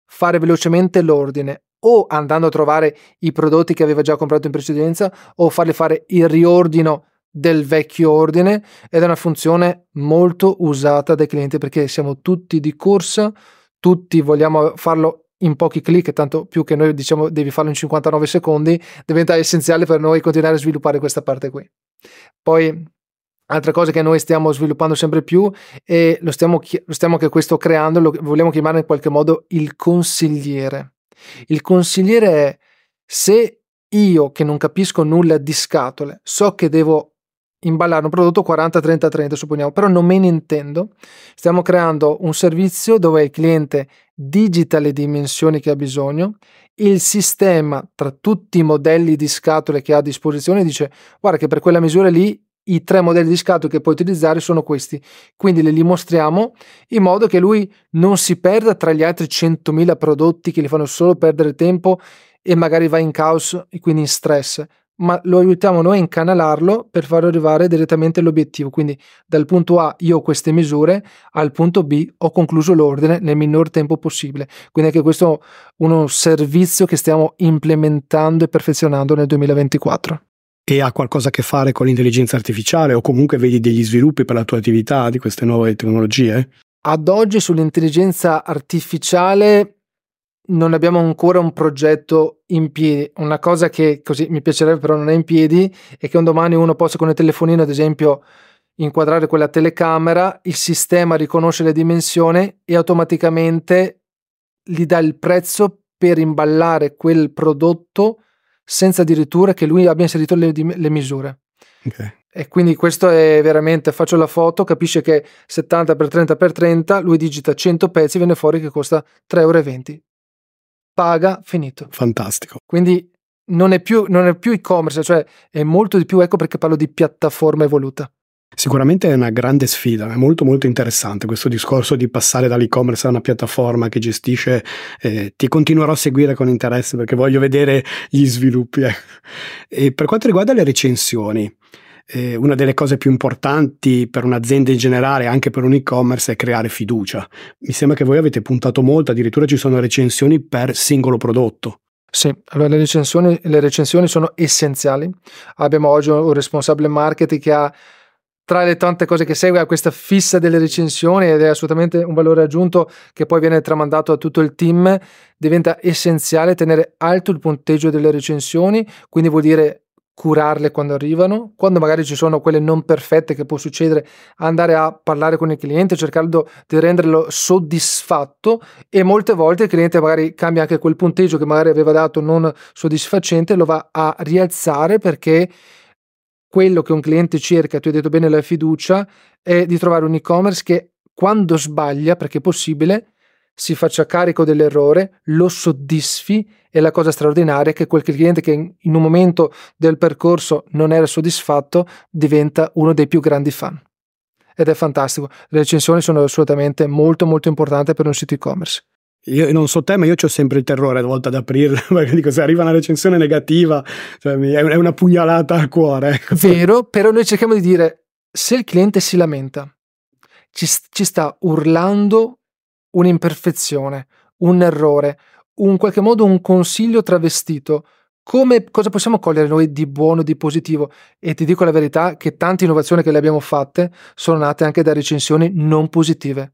fare velocemente l'ordine o andando a trovare i prodotti che aveva già comprato in precedenza o fargli fare il riordino del vecchio ordine ed è una funzione molto usata dai clienti perché siamo tutti di corsa, tutti vogliamo farlo in pochi clic, tanto più che noi diciamo devi farlo in 59 secondi, diventa essenziale per noi continuare a sviluppare questa parte qui. Poi altre cose che noi stiamo sviluppando sempre più e lo stiamo, lo stiamo anche questo creando, lo vogliamo chiamare in qualche modo il consigliere. Il consigliere è se io che non capisco nulla di scatole so che devo imballare un prodotto 40-30-30 supponiamo, però non me ne intendo, stiamo creando un servizio dove il cliente digita le dimensioni che ha bisogno, il sistema tra tutti i modelli di scatole che ha a disposizione dice guarda che per quella misura lì i tre modelli di scatole che puoi utilizzare sono questi, quindi li mostriamo in modo che lui non si perda tra gli altri 100.000 prodotti che gli fanno solo perdere tempo e magari va in caos e quindi in stress, ma lo aiutiamo noi a incanalarlo per farlo arrivare direttamente all'obiettivo. Quindi dal punto A io ho queste misure, al punto B ho concluso l'ordine nel minor tempo possibile. Quindi anche questo è uno servizio che stiamo implementando e perfezionando nel 2024 e ha qualcosa a che fare con l'intelligenza artificiale o comunque vedi degli sviluppi per la tua attività di queste nuove tecnologie? Ad oggi sull'intelligenza artificiale non abbiamo ancora un progetto in piedi. Una cosa che così mi piacerebbe però non è in piedi è che un domani uno possa con il telefonino ad esempio inquadrare quella telecamera, il sistema riconosce le dimensioni e automaticamente gli dà il prezzo per imballare quel prodotto senza addirittura che lui abbia inserito le, le misure. Okay. E quindi questo è veramente, faccio la foto, capisce che 70 x 30 x 30, lui digita 100 pezzi, viene fuori che costa 3,20 euro. Paga, finito. Fantastico. Quindi non è più, non è più e-commerce, cioè è molto di più, ecco perché parlo di piattaforma evoluta. Sicuramente è una grande sfida, è molto molto interessante questo discorso di passare dall'e-commerce a una piattaforma che gestisce, eh, ti continuerò a seguire con interesse perché voglio vedere gli sviluppi. Eh. Per quanto riguarda le recensioni, eh, una delle cose più importanti per un'azienda in generale, anche per un e-commerce, è creare fiducia. Mi sembra che voi avete puntato molto, addirittura ci sono recensioni per singolo prodotto. Sì, allora le recensioni, le recensioni sono essenziali. Abbiamo oggi un responsabile marketing che ha tra le tante cose che segue a questa fissa delle recensioni ed è assolutamente un valore aggiunto che poi viene tramandato a tutto il team, diventa essenziale tenere alto il punteggio delle recensioni, quindi vuol dire curarle quando arrivano, quando magari ci sono quelle non perfette che può succedere, andare a parlare con il cliente, cercando di renderlo soddisfatto e molte volte il cliente magari cambia anche quel punteggio che magari aveva dato non soddisfacente, lo va a rialzare perché quello che un cliente cerca, tu hai detto bene la fiducia, è di trovare un e-commerce che quando sbaglia, perché è possibile, si faccia carico dell'errore, lo soddisfi e la cosa straordinaria è che quel cliente che in un momento del percorso non era soddisfatto diventa uno dei più grandi fan. Ed è fantastico. Le recensioni sono assolutamente molto molto importanti per un sito e-commerce. Io non so te, ma io ho sempre il terrore a volte ad aprirla, perché dico se arriva una recensione negativa, cioè, è una pugnalata al cuore. Ecco. Vero, però noi cerchiamo di dire, se il cliente si lamenta, ci, ci sta urlando un'imperfezione, un errore, un qualche modo un consiglio travestito. Come, cosa possiamo cogliere noi di buono, di positivo? E ti dico la verità che tante innovazioni che le abbiamo fatte sono nate anche da recensioni non positive.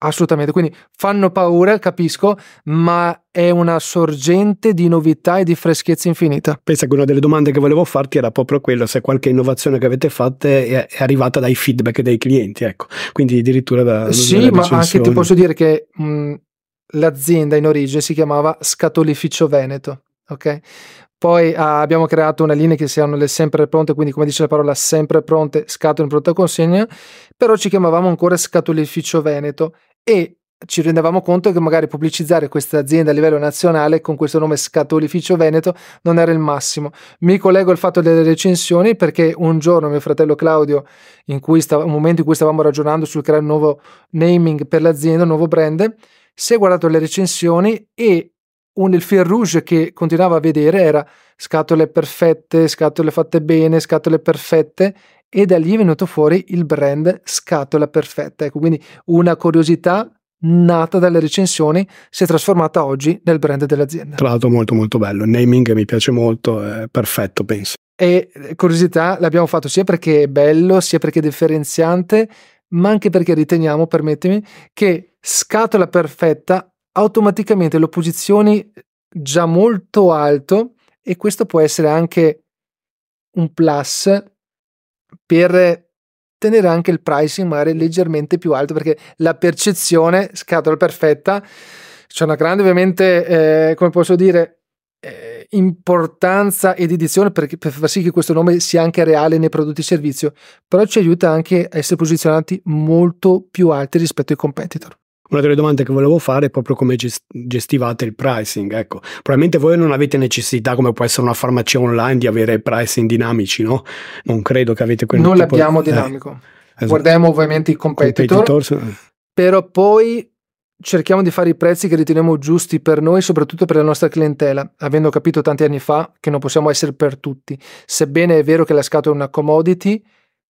Assolutamente, quindi fanno paura, capisco, ma è una sorgente di novità e di freschezza infinita. Pensa che una delle domande che volevo farti era proprio quello, se qualche innovazione che avete fatto è, arrivata dai feedback dei clienti, ecco, quindi addirittura da... Sì, ma anche ti posso dire che mh, l'azienda in origine si chiamava Scatolificio Veneto, ok? Poi ah, abbiamo creato una linea che siano le sempre pronte, quindi come dice la parola sempre pronte, scatole in pronta consegna, però ci chiamavamo ancora Scatolificio Veneto e ci rendevamo conto che magari pubblicizzare questa azienda a livello nazionale con questo nome Scatolificio Veneto non era il massimo. Mi collego al fatto delle recensioni perché un giorno mio fratello Claudio, in cui stava, un momento in cui stavamo ragionando sul creare un nuovo naming per l'azienda, un nuovo brand, si è guardato le recensioni e un, il fil rouge che continuava a vedere era scatole perfette, scatole fatte bene, scatole perfette e da lì è venuto fuori il brand Scatola Perfetta. Ecco, quindi una curiosità nata dalle recensioni si è trasformata oggi nel brand dell'azienda. Tra l'altro molto molto bello, il naming mi piace molto, è perfetto penso. E eh, curiosità l'abbiamo fatto sia perché è bello, sia perché è differenziante, ma anche perché riteniamo, permettimi, che Scatola Perfetta automaticamente lo posizioni già molto alto e questo può essere anche un plus per tenere anche il pricing magari leggermente più alto perché la percezione scatola perfetta c'è una grande ovviamente eh, come posso dire eh, importanza ed edizione per, per far sì che questo nome sia anche reale nei prodotti e servizio però ci aiuta anche a essere posizionati molto più alti rispetto ai competitor una delle domande che volevo fare è proprio come gestivate il pricing. Ecco, probabilmente voi non avete necessità, come può essere una farmacia online, di avere pricing dinamici, no? Non credo che avete quel Non l'abbiamo di... dinamico. Eh, esatto. Guardiamo ovviamente i competitor, competitor, però poi cerchiamo di fare i prezzi che riteniamo giusti per noi, soprattutto per la nostra clientela, avendo capito tanti anni fa che non possiamo essere per tutti. Sebbene è vero che la scatola è una commodity,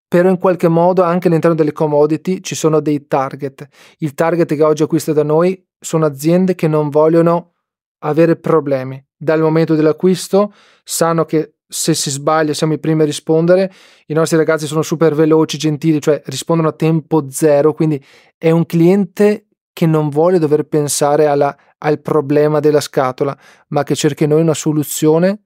però in qualche modo anche all'interno delle commodity ci sono dei target. Il target che oggi acquista da noi sono aziende che non vogliono avere problemi. Dal momento dell'acquisto sanno che se si sbaglia siamo i primi a rispondere, i nostri ragazzi sono super veloci, gentili, cioè rispondono a tempo zero, quindi è un cliente che non vuole dover pensare alla, al problema della scatola, ma che cerca in noi una soluzione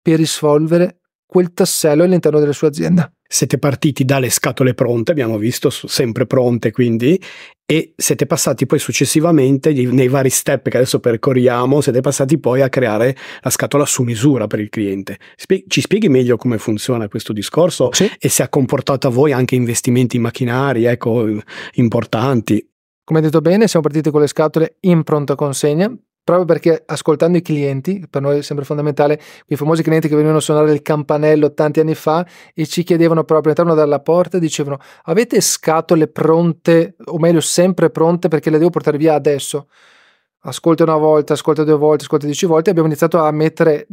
per risolvere quel tassello all'interno della sua azienda siete partiti dalle scatole pronte, abbiamo visto, sempre pronte quindi, e siete passati poi successivamente nei vari step che adesso percorriamo, siete passati poi a creare la scatola su misura per il cliente. ci spieghi meglio come funziona questo discorso sì. e se ha comportato a voi anche investimenti in macchinari, ecco, importanti? Come hai detto bene, siamo partiti con le scatole in pronta consegna, proprio perché ascoltando i clienti, per noi è sempre fondamentale, quei famosi clienti che venivano a suonare il campanello tanti anni fa e ci chiedevano proprio all'interno della porta, dicevano avete scatole pronte, o meglio sempre pronte perché le devo portare via adesso. Ascolta una volta, ascolta due volte, ascolta dieci volte, abbiamo iniziato a mettere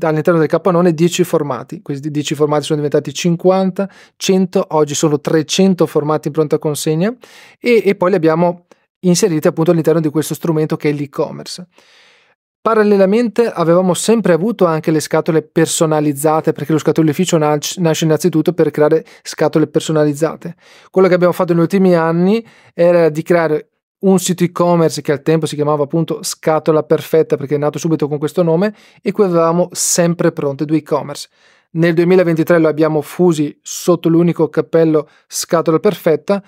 all'interno del capannone 10 formati, questi 10 formati sono diventati 50, 100, oggi sono 300 formati in pronta consegna e, e poi li abbiamo inserite appunto all'interno di questo strumento che è l'e-commerce. Parallelamente avevamo sempre avuto anche le scatole personalizzate, perché lo scatolificio nasce innanzitutto per creare scatole personalizzate. Quello che abbiamo fatto negli ultimi anni era di creare un sito e-commerce che al tempo si chiamava appunto Scatola Perfetta perché è nato subito con questo nome e qui avevamo sempre pronte due e-commerce. Nel 2023 lo abbiamo fusi sotto l'unico cappello Scatola Perfetta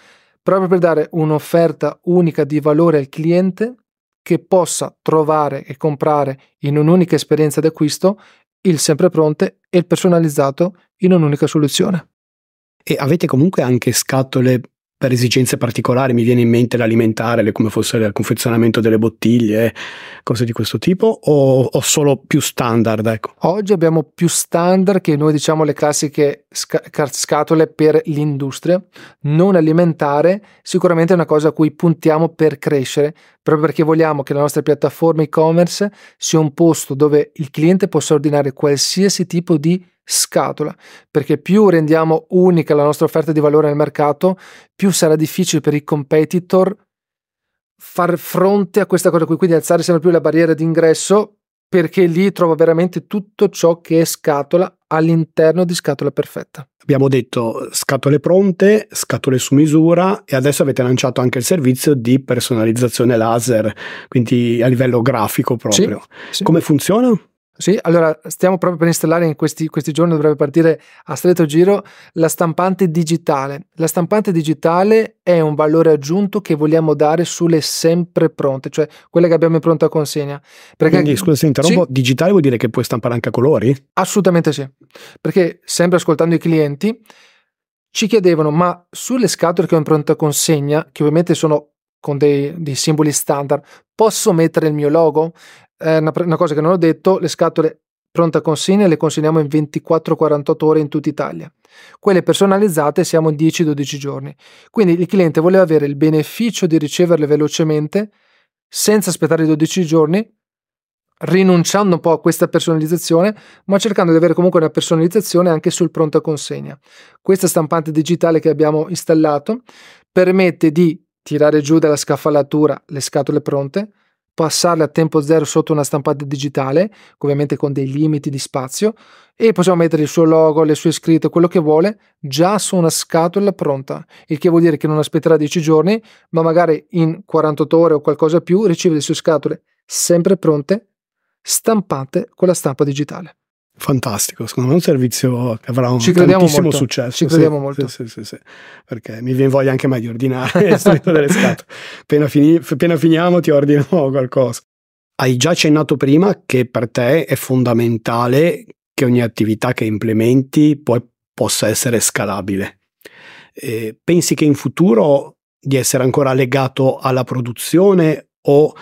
proprio per dare un'offerta unica di valore al cliente che possa trovare e comprare in un'unica esperienza d'acquisto il sempre pronte e il personalizzato in un'unica soluzione. E avete comunque anche scatole per esigenze particolari, mi viene in mente l'alimentare, come fosse il confezionamento delle bottiglie, cose di questo tipo, o, o solo più standard? Ecco. Oggi abbiamo più standard che noi diciamo le classiche sca- scatole per l'industria, non alimentare, sicuramente è una cosa a cui puntiamo per crescere, proprio perché vogliamo che la nostra piattaforma e-commerce sia un posto dove il cliente possa ordinare qualsiasi tipo di scatola, perché più rendiamo unica la nostra offerta di valore nel mercato, più sarà difficile per i competitor far fronte a questa cosa qui, quindi alzare sempre più la barriera d'ingresso perché lì trovo veramente tutto ciò che è scatola all'interno di scatola perfetta. Abbiamo detto scatole pronte, scatole su misura e adesso avete lanciato anche il servizio di personalizzazione laser, quindi a livello grafico proprio. Sì, sì. Come funziona? Sì, allora stiamo proprio per installare in questi, questi, giorni, dovrebbe partire a stretto giro, la stampante digitale. La stampante digitale è un valore aggiunto che vogliamo dare sulle sempre pronte, cioè quelle che abbiamo in pronta consegna. Perché, Quindi scusa se interrompo, sì, digitale vuol dire che puoi stampare anche a colori? Assolutamente sì, perché sempre ascoltando i clienti ci chiedevano ma sulle scatole che ho in pronta consegna, che ovviamente sono con dei, dei simboli standard, posso mettere il mio logo? È una, una cosa che non ho detto, le scatole pronta consegna le consegniamo in 24-48 ore in tutta Italia. Quelle personalizzate siamo in 10-12 giorni. Quindi il cliente voleva avere il beneficio di riceverle velocemente, senza aspettare 12 giorni, rinunciando un po' a questa personalizzazione, ma cercando di avere comunque una personalizzazione anche sul pronta consegna. Questa stampante digitale che abbiamo installato permette di tirare giù dalla scaffalatura le scatole pronte, passarle a tempo zero sotto una stampante digitale, ovviamente con dei limiti di spazio, e possiamo mettere il suo logo, le sue scritte, quello che vuole, già su una scatola pronta, il che vuol dire che non aspetterà 10 giorni, ma magari in 48 ore o qualcosa più riceve le sue scatole sempre pronte, stampate con la stampa digitale. Fantastico, secondo me è un servizio che avrà un Ci tantissimo molto. successo. Ci crediamo sì, molto. Sì, sì, sì, perché mi viene voglia anche mai di ordinare delle scatole. Appena, fini, appena finiamo ti ordino qualcosa. Hai già accennato prima che per te è fondamentale che ogni attività che implementi poi possa essere scalabile. Eh, pensi che in futuro di essere ancora legato alla produzione o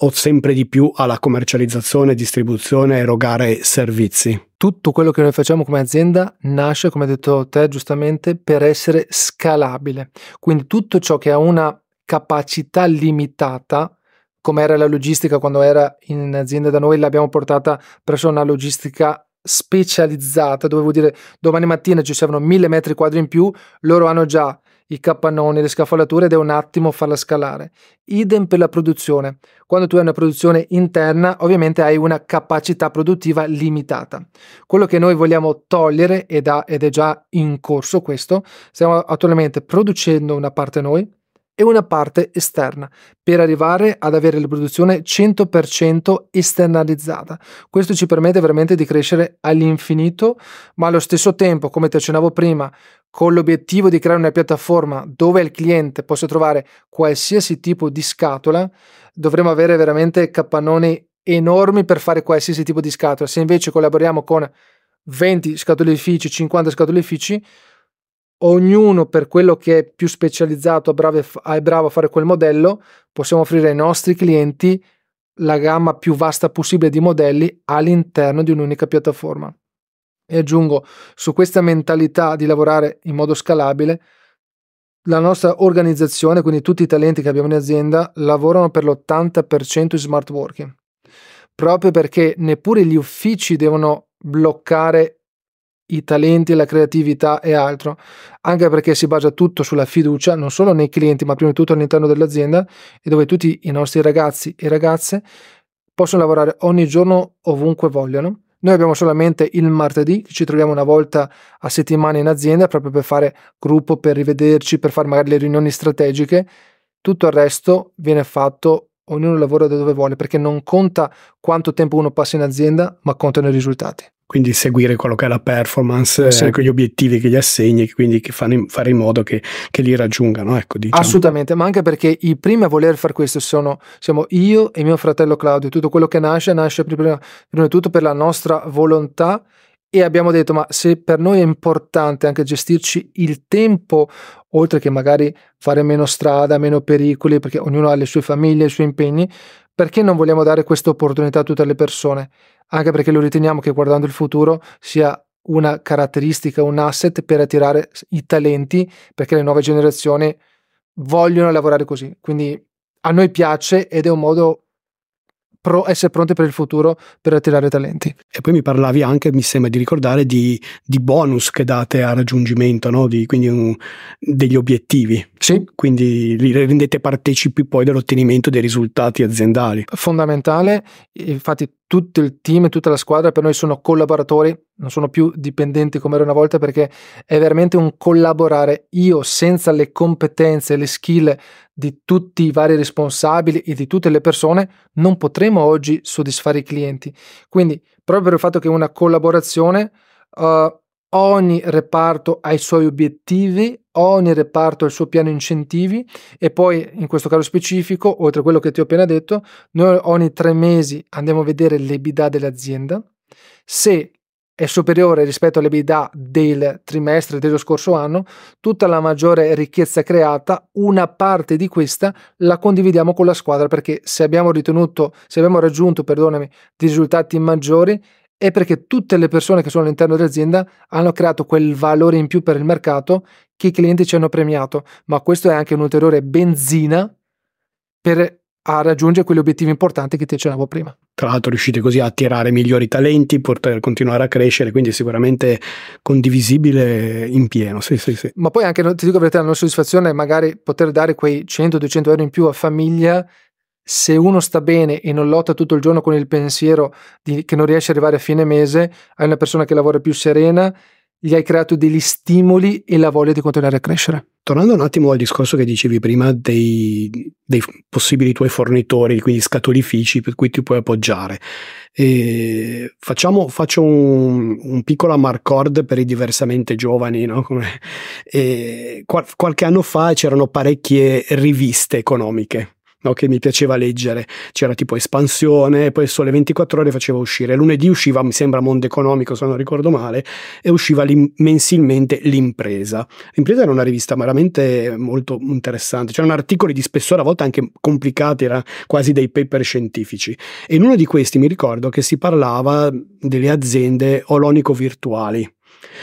o sempre di più alla commercializzazione, distribuzione e erogare servizi? Tutto quello che noi facciamo come azienda nasce, come hai detto te giustamente, per essere scalabile. Quindi tutto ciò che ha una capacità limitata, come era la logistica quando era in azienda da noi, l'abbiamo portata presso una logistica specializzata, dove vuol dire domani mattina ci servono mille metri quadri in più, loro hanno già i capannoni, le scaffalature ed è un attimo farla scalare. Idem per la produzione. Quando tu hai una produzione interna, ovviamente hai una capacità produttiva limitata. Quello che noi vogliamo togliere ed, è già in corso questo, stiamo attualmente producendo una parte noi, e una parte esterna per arrivare ad avere la produzione 100% esternalizzata. Questo ci permette veramente di crescere all'infinito, ma allo stesso tempo, come ti accennavo prima, con l'obiettivo di creare una piattaforma dove il cliente possa trovare qualsiasi tipo di scatola, dovremo avere veramente capannoni enormi per fare qualsiasi tipo di scatola. Se invece collaboriamo con 20 scatolifici, 50 scatolifici, ognuno per quello che è più specializzato è bravo a fare quel modello, possiamo offrire ai nostri clienti la gamma più vasta possibile di modelli all'interno di un'unica piattaforma. E aggiungo, su questa mentalità di lavorare in modo scalabile, la nostra organizzazione, quindi tutti i talenti che abbiamo in azienda, lavorano per l'80% in smart working, proprio perché neppure gli uffici devono bloccare i talenti, la creatività e altro, anche perché si basa tutto sulla fiducia, non solo nei clienti, ma prima di tutto all'interno dell'azienda e dove tutti i nostri ragazzi e ragazze possono lavorare ogni giorno ovunque vogliono. Noi abbiamo solamente il martedì, ci troviamo una volta a settimana in azienda proprio per fare gruppo, per rivederci, per fare magari le riunioni strategiche. Tutto il resto viene fatto, ognuno lavora da dove vuole, perché non conta quanto tempo uno passa in azienda, ma contano i risultati quindi seguire quello che è la performance, sì. eh, gli obiettivi che gli assegni, quindi che fanno in, fare in modo che, che li raggiungano. Ecco, diciamo. Assolutamente, ma anche perché i primi a voler fare questo sono, siamo io e mio fratello Claudio. Tutto quello che nasce, nasce prima, prima di tutto per la nostra volontà e abbiamo detto ma se per noi è importante anche gestirci il tempo oltre che magari fare meno strada, meno pericoli perché ognuno ha le sue famiglie, i suoi impegni, perché non vogliamo dare questa opportunità a tutte le persone? Anche perché lo riteniamo che guardando il futuro sia una caratteristica, un asset per attirare i talenti perché le nuove generazioni vogliono lavorare così. Quindi a noi piace ed è un modo pro essere pronti per il futuro per attirare talenti. E poi mi parlavi anche, mi sembra di ricordare, di, di bonus che date a raggiungimento, no? di, quindi un, degli obiettivi. Sì. Quindi li rendete partecipi poi dell'ottenimento dei risultati aziendali. Fondamentale, infatti tutto il team, tutta la squadra per noi sono collaboratori, non sono più dipendenti come era una volta perché è veramente un collaborare. Io senza le competenze, le skill di tutti i vari responsabili e di tutte le persone non potremo oggi soddisfare i clienti. Quindi proprio per il fatto che è una collaborazione uh, ogni reparto ha i suoi obiettivi, ogni reparto ha il suo piano incentivi e poi in questo caso specifico, oltre a quello che ti ho appena detto, noi ogni tre mesi andiamo a vedere l'EBITDA dell'azienda. Se è superiore rispetto all'EBITDA del trimestre dello scorso anno, tutta la maggiore ricchezza creata, una parte di questa la condividiamo con la squadra perché se abbiamo ritenuto, se abbiamo raggiunto, perdonami, risultati maggiori è perché tutte le persone che sono all'interno dell'azienda hanno creato quel valore in più per il mercato che i clienti ci hanno premiato, ma questo è anche un'ulteriore benzina per raggiungere quegli obiettivi importanti che ti accennavo prima. Tra l'altro riuscite così a attirare migliori talenti, poter continuare a crescere, quindi è sicuramente condivisibile in pieno. Sì, sì, sì. Ma poi anche, ti dico per te, la nostra soddisfazione è magari poter dare quei 100-200 euro in più a famiglia se uno sta bene e non lotta tutto il giorno con il pensiero di, che non riesce ad arrivare a fine mese, hai una persona che lavora più serena, gli hai creato degli stimoli e la voglia di continuare a crescere. Tornando un attimo al discorso che dicevi prima dei, dei possibili tuoi fornitori, quindi scatolifici per cui ti puoi appoggiare, facciamo, faccio un, un, piccolo amarcord per i diversamente giovani. No? Come, qual, qualche anno fa c'erano parecchie riviste economiche no, che mi piaceva leggere. C'era tipo Espansione, poi Sole 24 ore faceva uscire. Lunedì usciva, mi sembra, Mondo Economico, se non ricordo male, e usciva mensilmente L'Impresa. L'Impresa era una rivista veramente molto interessante. C'erano articoli di spessore, a volte anche complicati, era quasi dei paper scientifici. E in uno di questi mi ricordo che si parlava delle aziende olonico-virtuali,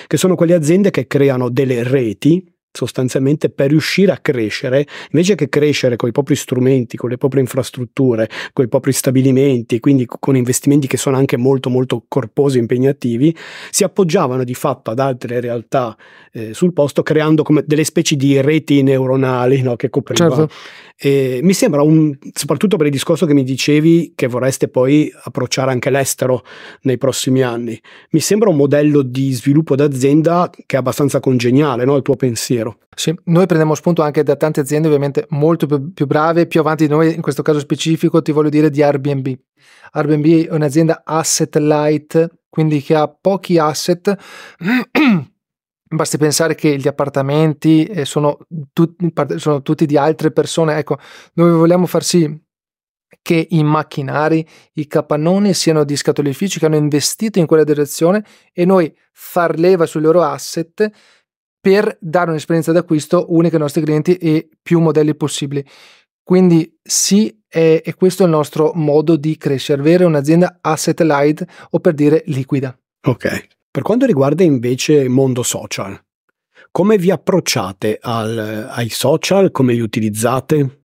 che sono quelle aziende che creano delle reti sostanzialmente per riuscire a crescere, invece che crescere con i propri strumenti, con le proprie infrastrutture, con i propri stabilimenti, quindi con investimenti che sono anche molto molto corposi e impegnativi, si appoggiavano di fatto ad altre realtà eh, sul posto creando come delle specie di reti neuronali no, che coprivano. Certo. E mi sembra un, soprattutto per il discorso che mi dicevi che vorreste poi approcciare anche l'estero nei prossimi anni, mi sembra un modello di sviluppo d'azienda che è abbastanza congeniale, no? il tuo pensiero. Sì, noi prendiamo spunto anche da tante aziende ovviamente molto più, più brave, più avanti di noi, in questo caso specifico ti voglio dire di Airbnb. Airbnb è un'azienda asset light, quindi che ha pochi asset Basti pensare che gli appartamenti eh, sono, tutti, sono tutti di altre persone. Ecco, noi vogliamo far sì che i macchinari, i capannoni siano di scatolifici che hanno investito in quella direzione e noi far leva sui loro asset per dare un'esperienza d'acquisto unica ai nostri clienti e più modelli possibili. Quindi sì, è, è questo il nostro modo di crescere, avere un'azienda asset light o per dire liquida. Ok. Per quanto riguarda invece il mondo social, come vi approcciate al, ai social? Come li utilizzate?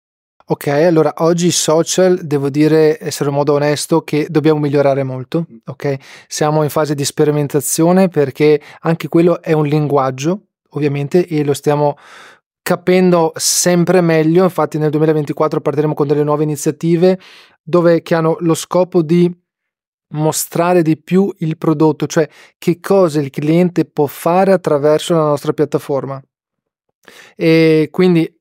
Ok, allora oggi i social, devo dire, essere in modo onesto, che dobbiamo migliorare molto. Ok, siamo in fase di sperimentazione perché anche quello è un linguaggio, ovviamente, e lo stiamo capendo sempre meglio. Infatti, nel 2024 partiremo con delle nuove iniziative dove che hanno lo scopo di mostrare di più il prodotto, cioè che cosa il cliente può fare attraverso la nostra piattaforma. E quindi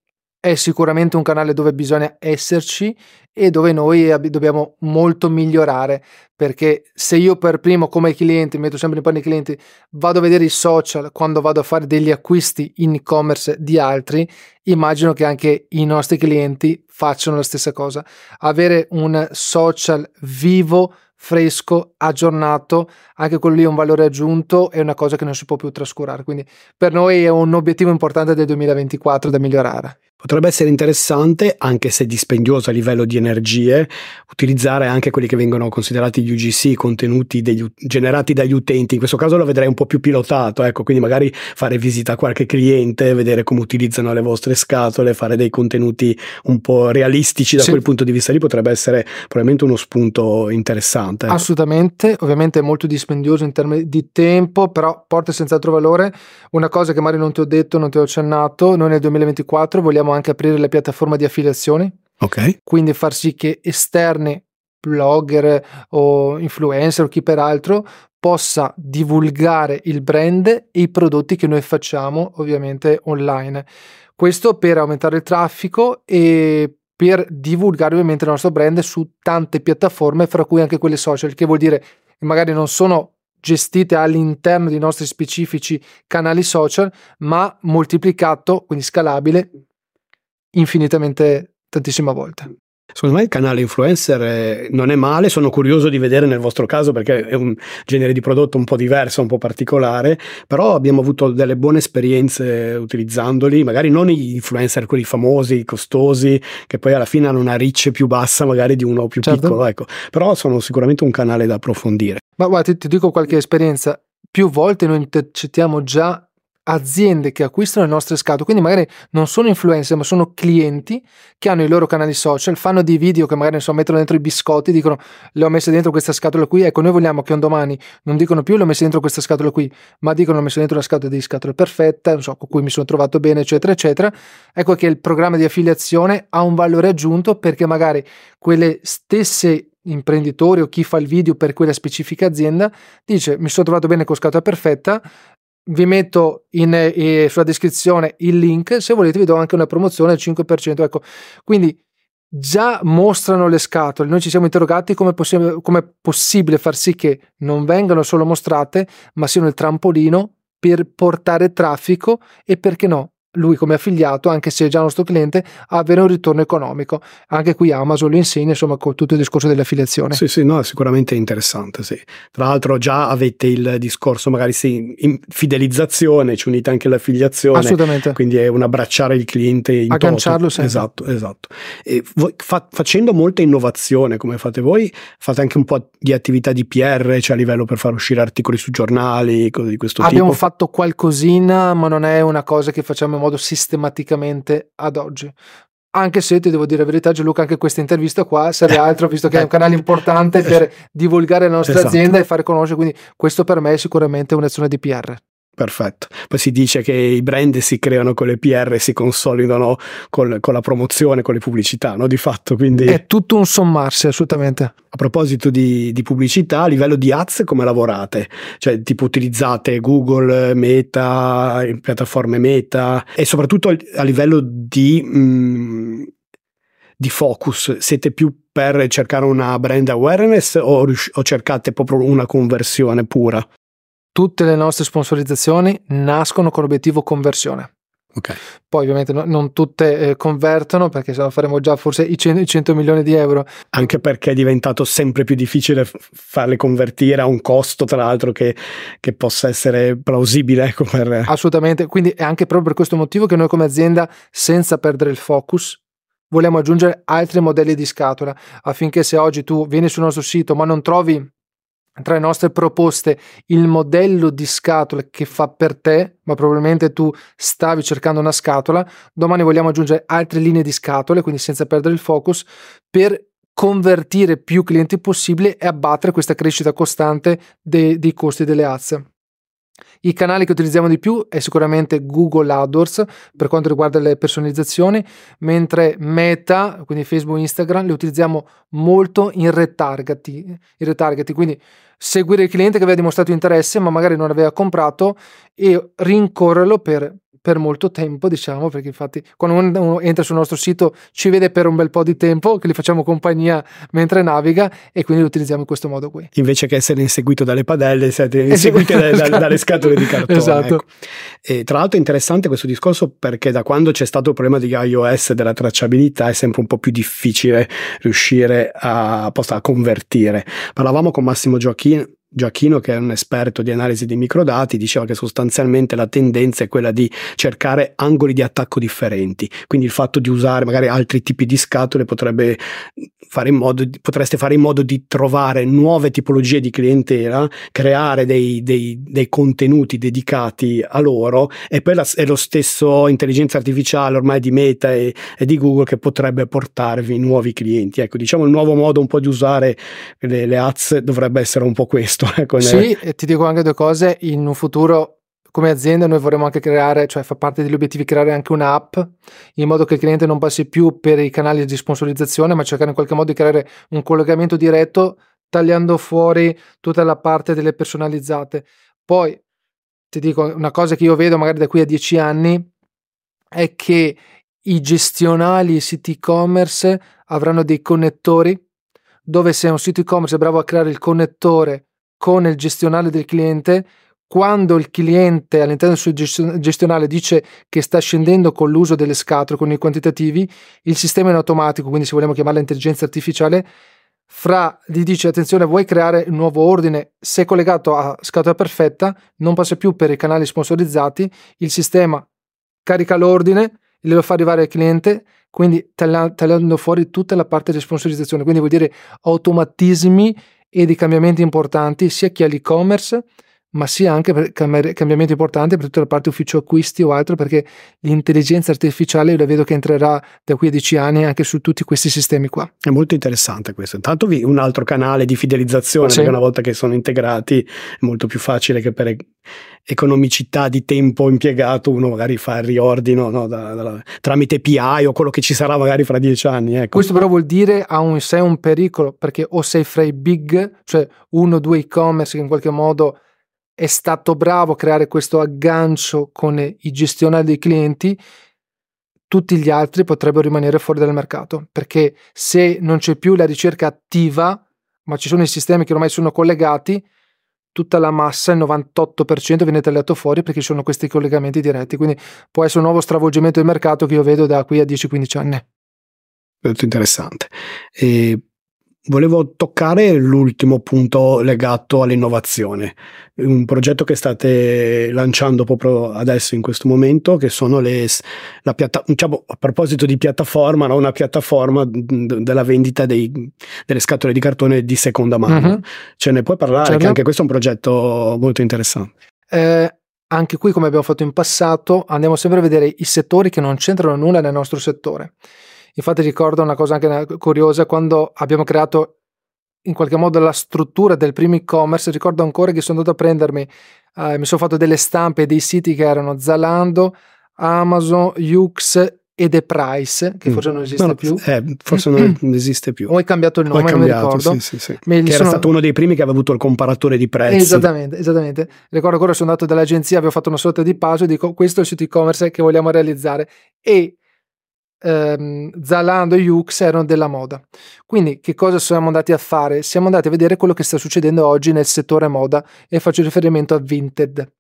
è sicuramente un canale dove bisogna esserci e dove noi dobbiamo molto migliorare perché se io per primo come cliente, metto sempre in panni clienti, vado a vedere i social quando vado a fare degli acquisti in e-commerce di altri, immagino che anche i nostri clienti facciano la stessa cosa. Avere un social vivo fresco, aggiornato, anche quello lì è un valore aggiunto, è una cosa che non si può più trascurare. Quindi per noi è un obiettivo importante del 2024 da migliorare. Potrebbe essere interessante, anche se dispendioso a livello di energie, utilizzare anche quelli che vengono considerati gli UGC, contenuti degli, generati dagli utenti. In questo caso lo vedrei un po' più pilotato, ecco, quindi magari fare visita a qualche cliente, vedere come utilizzano le vostre scatole, fare dei contenuti un po' realistici da sì. quel punto di vista lì potrebbe essere probabilmente uno spunto interessante. Ecco. Assolutamente, ovviamente è molto dispendioso in termini di tempo, però porta senz'altro valore. Una cosa che magari non ti ho detto, non ti ho accennato, noi nel 2024 vogliamo anche aprire la piattaforma di affiliazioni. Ok. Quindi far sì che esterni, blogger o influencer o chi peraltro possa divulgare il brand e i prodotti che noi facciamo ovviamente online. Questo per aumentare il traffico e per divulgare ovviamente il nostro brand su tante piattaforme, fra cui anche quelle social, che vuol dire che magari non sono gestite all'interno dei nostri specifici canali social, ma moltiplicato, quindi scalabile, infinitamente tantissime volte. Secondo me il canale influencer non è male, sono curioso di vedere nel vostro caso perché è un genere di prodotto un po' diverso, un po' particolare, però abbiamo avuto delle buone esperienze utilizzandoli, magari non gli influencer quelli famosi, costosi, che poi alla fine hanno una reach più bassa magari di uno più certo. piccolo, ecco. però sono sicuramente un canale da approfondire. Ma guarda, ti, ti dico qualche esperienza, più volte noi intercettiamo già aziende che acquistano le nostre scatole, quindi magari non sono influencer, ma sono clienti che hanno i loro canali social, fanno dei video che magari so, mettono dentro i biscotti, dicono le ho messe dentro questa scatola qui, ecco noi vogliamo che un domani non dicono più le ho messe dentro questa scatola qui, ma dicono ho messe dentro la scatola di scatola perfetta, non so, con cui mi sono trovato bene, eccetera, eccetera. Ecco che il programma di affiliazione ha un valore aggiunto perché magari quelle stesse imprenditori o chi fa il video per quella specifica azienda dice mi sono trovato bene con scatola perfetta vi metto in, eh, sulla descrizione il link, se volete vi do anche una promozione al 5%, ecco, quindi già mostrano le scatole, noi ci siamo interrogati come, possi- come è possibile far sì che non vengano solo mostrate, ma siano il trampolino per portare traffico e perché no, lui come affiliato, anche se è già nostro cliente, avere un ritorno economico. Anche qui Amazon lo insegna, insomma, con tutto il discorso dell'affiliazione. Sì, sì, no, è sicuramente interessante, sì. Tra l'altro già avete il discorso, magari sì, in fidelizzazione, ci unite anche l'affiliazione. Assolutamente. Quindi è un abbracciare il cliente in Agganciarlo sempre. Esatto, esatto. Voi, fa, facendo molta innovazione, come fate voi, fate anche un po' di attività di PR, cioè a livello per far uscire articoli su giornali, cose di questo Abbiamo tipo? Abbiamo fatto qualcosina, ma non è una cosa che facciamo modo sistematicamente ad oggi. Anche se ti devo dire la verità, Gianluca, anche questa intervista qua serve altro, visto che è un canale importante per divulgare la nostra esatto. azienda e fare conoscere. Quindi, questo per me è sicuramente un'azione di PR. Perfetto. Poi si dice che i brand si creano con le PR e si consolidano con, con la promozione, con le pubblicità, no? Di fatto, quindi... È tutto un sommarsi, assolutamente. A proposito di, di, pubblicità, a livello di ads come lavorate? Cioè, tipo utilizzate Google, Meta, piattaforme Meta e soprattutto a livello di... Mh, mm, di focus, siete più per cercare una brand awareness o, o cercate proprio una conversione pura? Tutte le nostre sponsorizzazioni nascono con l'obiettivo conversione. Okay. Poi ovviamente no, non tutte eh, convertono perché se no faremo già forse i 100, i 100, milioni di euro. Anche perché è diventato sempre più difficile farle convertire a un costo tra l'altro che, che possa essere plausibile. Ecco, per... Assolutamente, quindi è anche proprio per questo motivo che noi come azienda senza perdere il focus vogliamo aggiungere altri modelli di scatola affinché se oggi tu vieni sul nostro sito ma non trovi tra le nostre proposte il modello di scatola che fa per te, ma probabilmente tu stavi cercando una scatola, domani vogliamo aggiungere altre linee di scatole, quindi senza perdere il focus, per convertire più clienti possibile e abbattere questa crescita costante dei, dei costi delle azze. I canali che utilizziamo di più è sicuramente Google AdWords per quanto riguarda le personalizzazioni, mentre Meta, quindi Facebook e Instagram, li utilizziamo molto in retargeting, in retargeting, quindi seguire il cliente che aveva dimostrato interesse ma magari non aveva comprato e rincorrerlo per per molto tempo, diciamo, perché infatti quando uno entra sul nostro sito ci vede per un bel po' di tempo, che gli facciamo compagnia mentre naviga e quindi lo utilizziamo in questo modo qui. Invece che essere inseguito dalle padelle, siete inseguiti dalle, esatto. dalle, scatole di cartone. Esatto. Ecco. E, tra l'altro è interessante questo discorso perché da quando c'è stato il problema di iOS della tracciabilità è sempre un po' più difficile riuscire a, a convertire. Parlavamo con Massimo Gioacchino che è un esperto di analisi di microdati, diceva che sostanzialmente la tendenza è quella di cercare angoli di attacco differenti. Quindi il fatto di usare magari altri tipi di scatole potrebbe fare in modo, potreste fare in modo di trovare nuove tipologie di clientela, creare dei, dei, dei contenuti dedicati a loro e poi la, è lo stesso intelligenza artificiale ormai di Meta e, e, di Google che potrebbe portarvi nuovi clienti. Ecco, diciamo il nuovo modo un po' di usare le, le ads dovrebbe essere un po' questo questo. Ecco, sì, e ti dico anche due cose, in un futuro come azienda noi vorremmo anche creare, cioè fa parte degli obiettivi creare anche un'app in modo che il cliente non passi più per i canali di sponsorizzazione, ma cercare in qualche modo di creare un collegamento diretto tagliando fuori tutta la parte delle personalizzate. Poi ti dico una cosa che io vedo magari da qui a dieci anni è che i gestionali siti e-commerce avranno dei connettori dove se un sito e-commerce è bravo a creare il connettore con il gestionale del cliente, quando il cliente all'interno del suo gestionale dice che sta scendendo con l'uso delle scatole, con i quantitativi, il sistema in automatico, quindi se vogliamo chiamarla intelligenza artificiale, fra gli dice attenzione vuoi creare un nuovo ordine? Se collegato a scatola perfetta non passa più per i canali sponsorizzati il sistema carica l'ordine lo fa arrivare al cliente quindi tagliando fuori tutta la parte di sponsorizzazione quindi vuol dire automatismi e di cambiamenti importanti sia chi ha l'e-commerce ma sia anche per cambiamenti importanti per tutta la parte ufficio acquisti o altro, perché l'intelligenza artificiale io la vedo che entrerà da qui a dieci anni anche su tutti questi sistemi qua. È molto interessante questo. Intanto vi un altro canale di fidelizzazione, sì. perché una volta che sono integrati è molto più facile che per economicità di tempo impiegato uno magari fa il riordino no, da, da, tramite PI o quello che ci sarà magari fra dieci anni. Ecco. Questo però vuol dire ha un sé un pericolo, perché o sei fra i big, cioè uno o due e-commerce che in qualche modo è stato bravo a creare questo aggancio con i gestionali dei clienti, tutti gli altri potrebbero rimanere fuori dal mercato, perché se non c'è più la ricerca attiva, ma ci sono i sistemi che ormai sono collegati, tutta la massa, il 98% viene tagliato fuori perché ci sono questi collegamenti diretti. Quindi può essere un nuovo stravolgimento del mercato che io vedo da qui a 10-15 anni. Molto interessante. E Volevo toccare l'ultimo punto legato all'innovazione, un progetto che state lanciando proprio adesso in questo momento, che sono le, la piatta, diciamo, a proposito di piattaforma, no? una piattaforma della vendita dei, delle scatole di cartone di seconda mano. Uh-huh. Ce ne puoi parlare? Certo. Che anche questo è un progetto molto interessante. Eh, anche qui, come abbiamo fatto in passato, andiamo sempre a vedere i settori che non c'entrano nulla nel nostro settore. Infatti ricordo una cosa anche curiosa, quando abbiamo creato in qualche modo la struttura del primo e-commerce, ricordo ancora che sono andato a prendermi, eh, mi sono fatto delle stampe dei siti che erano Zalando, Amazon, Yux e The Price, che mm. forse non esiste no, più. Eh, forse non esiste più. O hai cambiato il nome, cambiato, non mi ricordo. Sì, sì, sì. che sono... era stato uno dei primi che aveva avuto il comparatore di prezzi. Esattamente, esattamente. Ricordo ancora sono andato dall'agenzia, avevo fatto una sorta di puzzle, dico questo è il sito e-commerce che vogliamo realizzare. E ehm, Zalando e Yux erano della moda. Quindi che cosa siamo andati a fare? Siamo andati a vedere quello che sta succedendo oggi nel settore moda e faccio riferimento a Vinted.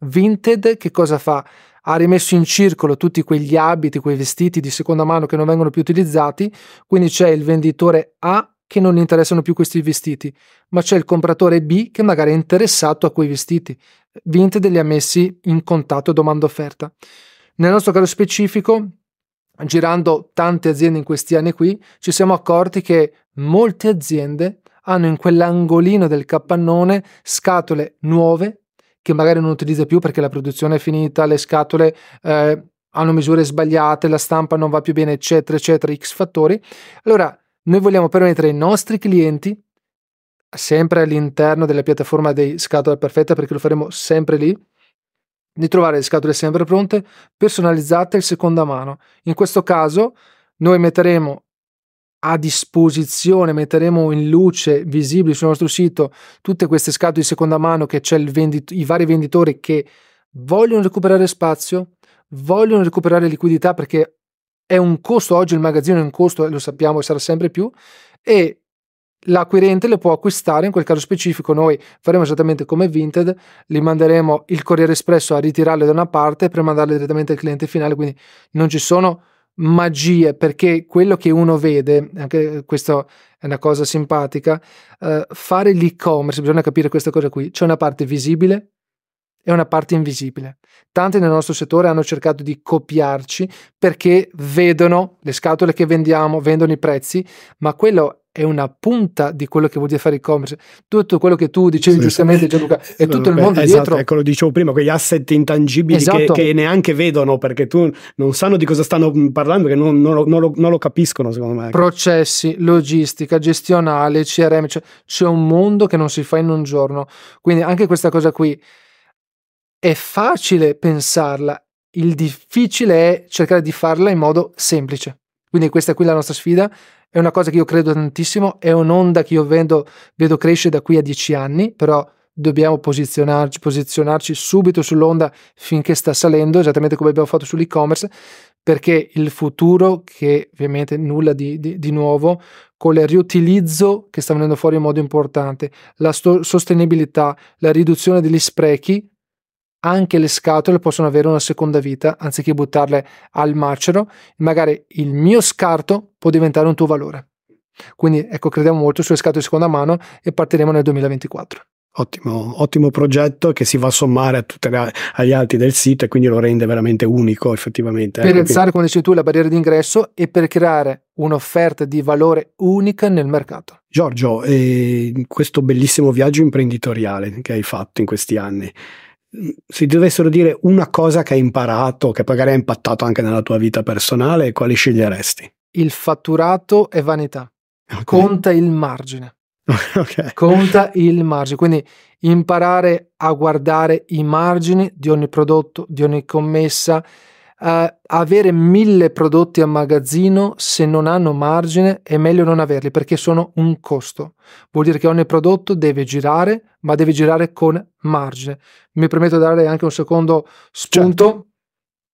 Vinted che cosa fa? Ha rimesso in circolo tutti quegli abiti, quei vestiti di seconda mano che non vengono più utilizzati, quindi c'è il venditore A che non gli interessano più questi vestiti, ma c'è il compratore B che magari è interessato a quei vestiti. Vinted li ha messi in contatto domanda offerta. Nel nostro caso specifico, girando tante aziende in questi anni qui, ci siamo accorti che molte aziende hanno in quell'angolino del capannone scatole nuove che magari non utilizza più perché la produzione è finita, le scatole eh, hanno misure sbagliate, la stampa non va più bene, eccetera, eccetera, x fattori. Allora, noi vogliamo permettere ai nostri clienti, sempre all'interno della piattaforma dei scatole perfette, perché lo faremo sempre lì, di trovare le scatole sempre pronte, personalizzate in seconda mano. In questo caso noi metteremo a disposizione, metteremo in luce visibili sul nostro sito tutte queste scatole di seconda mano che c'è vendit- i vari venditori che vogliono recuperare spazio, vogliono recuperare liquidità perché è un costo, oggi il magazzino è un costo e lo sappiamo e sarà sempre più, e l'acquirente le può acquistare, in quel caso specifico noi faremo esattamente come Vinted, li manderemo il Corriere Espresso a ritirarle da una parte per mandarle direttamente al cliente finale, quindi non ci sono magie perché quello che uno vede, anche questa è una cosa simpatica, eh, fare l'e-commerce, bisogna capire questa cosa qui, c'è una parte visibile e una parte invisibile. Tanti nel nostro settore hanno cercato di copiarci perché vedono le scatole che vendiamo, vendono i prezzi, ma quello è una punta di quello che vuol dire fare e-commerce. Tutto quello che tu dicevi sì, giustamente, Gianluca, è tutto il mondo esatto, dietro. Ecco, lo dicevo prima, quegli asset intangibili esatto. che, che, neanche vedono perché tu non sanno di cosa stanno parlando, che non, non, lo, non, lo, non lo, capiscono, secondo me. Processi, logistica, gestionale, CRM, cioè, c'è un mondo che non si fa in un giorno. Quindi anche questa cosa qui è facile pensarla, il difficile è cercare di farla in modo semplice. Quindi questa qui è la nostra sfida, è una cosa che io credo tantissimo, è un'onda che io vedo, vedo crescere da qui a dieci anni, però dobbiamo posizionarci, posizionarci subito sull'onda finché sta salendo, esattamente come abbiamo fatto sull'e-commerce, perché il futuro, che ovviamente nulla di, di, di nuovo, con il riutilizzo che sta venendo fuori in modo importante, la sto- sostenibilità, la riduzione degli sprechi, anche le scatole possono avere una seconda vita anziché buttarle al macero. Magari il mio scarto può diventare un tuo valore. Quindi ecco, crediamo molto sulle scatole di seconda mano e partiremo nel 2024. Ottimo, ottimo progetto che si va a sommare a tutte le, agli altri del sito e quindi lo rende veramente unico effettivamente. Per ecco, alzare, come dici tu, la barriera d'ingresso e per creare un'offerta di valore unica nel mercato. Giorgio, eh, questo bellissimo viaggio imprenditoriale che hai fatto in questi anni, se dovessero dire una cosa che hai imparato, che magari ha impattato anche nella tua vita personale, quali sceglieresti? Il fatturato è vanità. Okay. Conta il margine. okay. Conta il margine. Quindi imparare a guardare i margini di ogni prodotto, di ogni commessa, Uh, avere mille prodotti a magazzino se non hanno margine è meglio non averli perché sono un costo. Vuol dire che ogni prodotto deve girare, ma deve girare con margine. Mi permetto di dare anche un secondo spunto certo.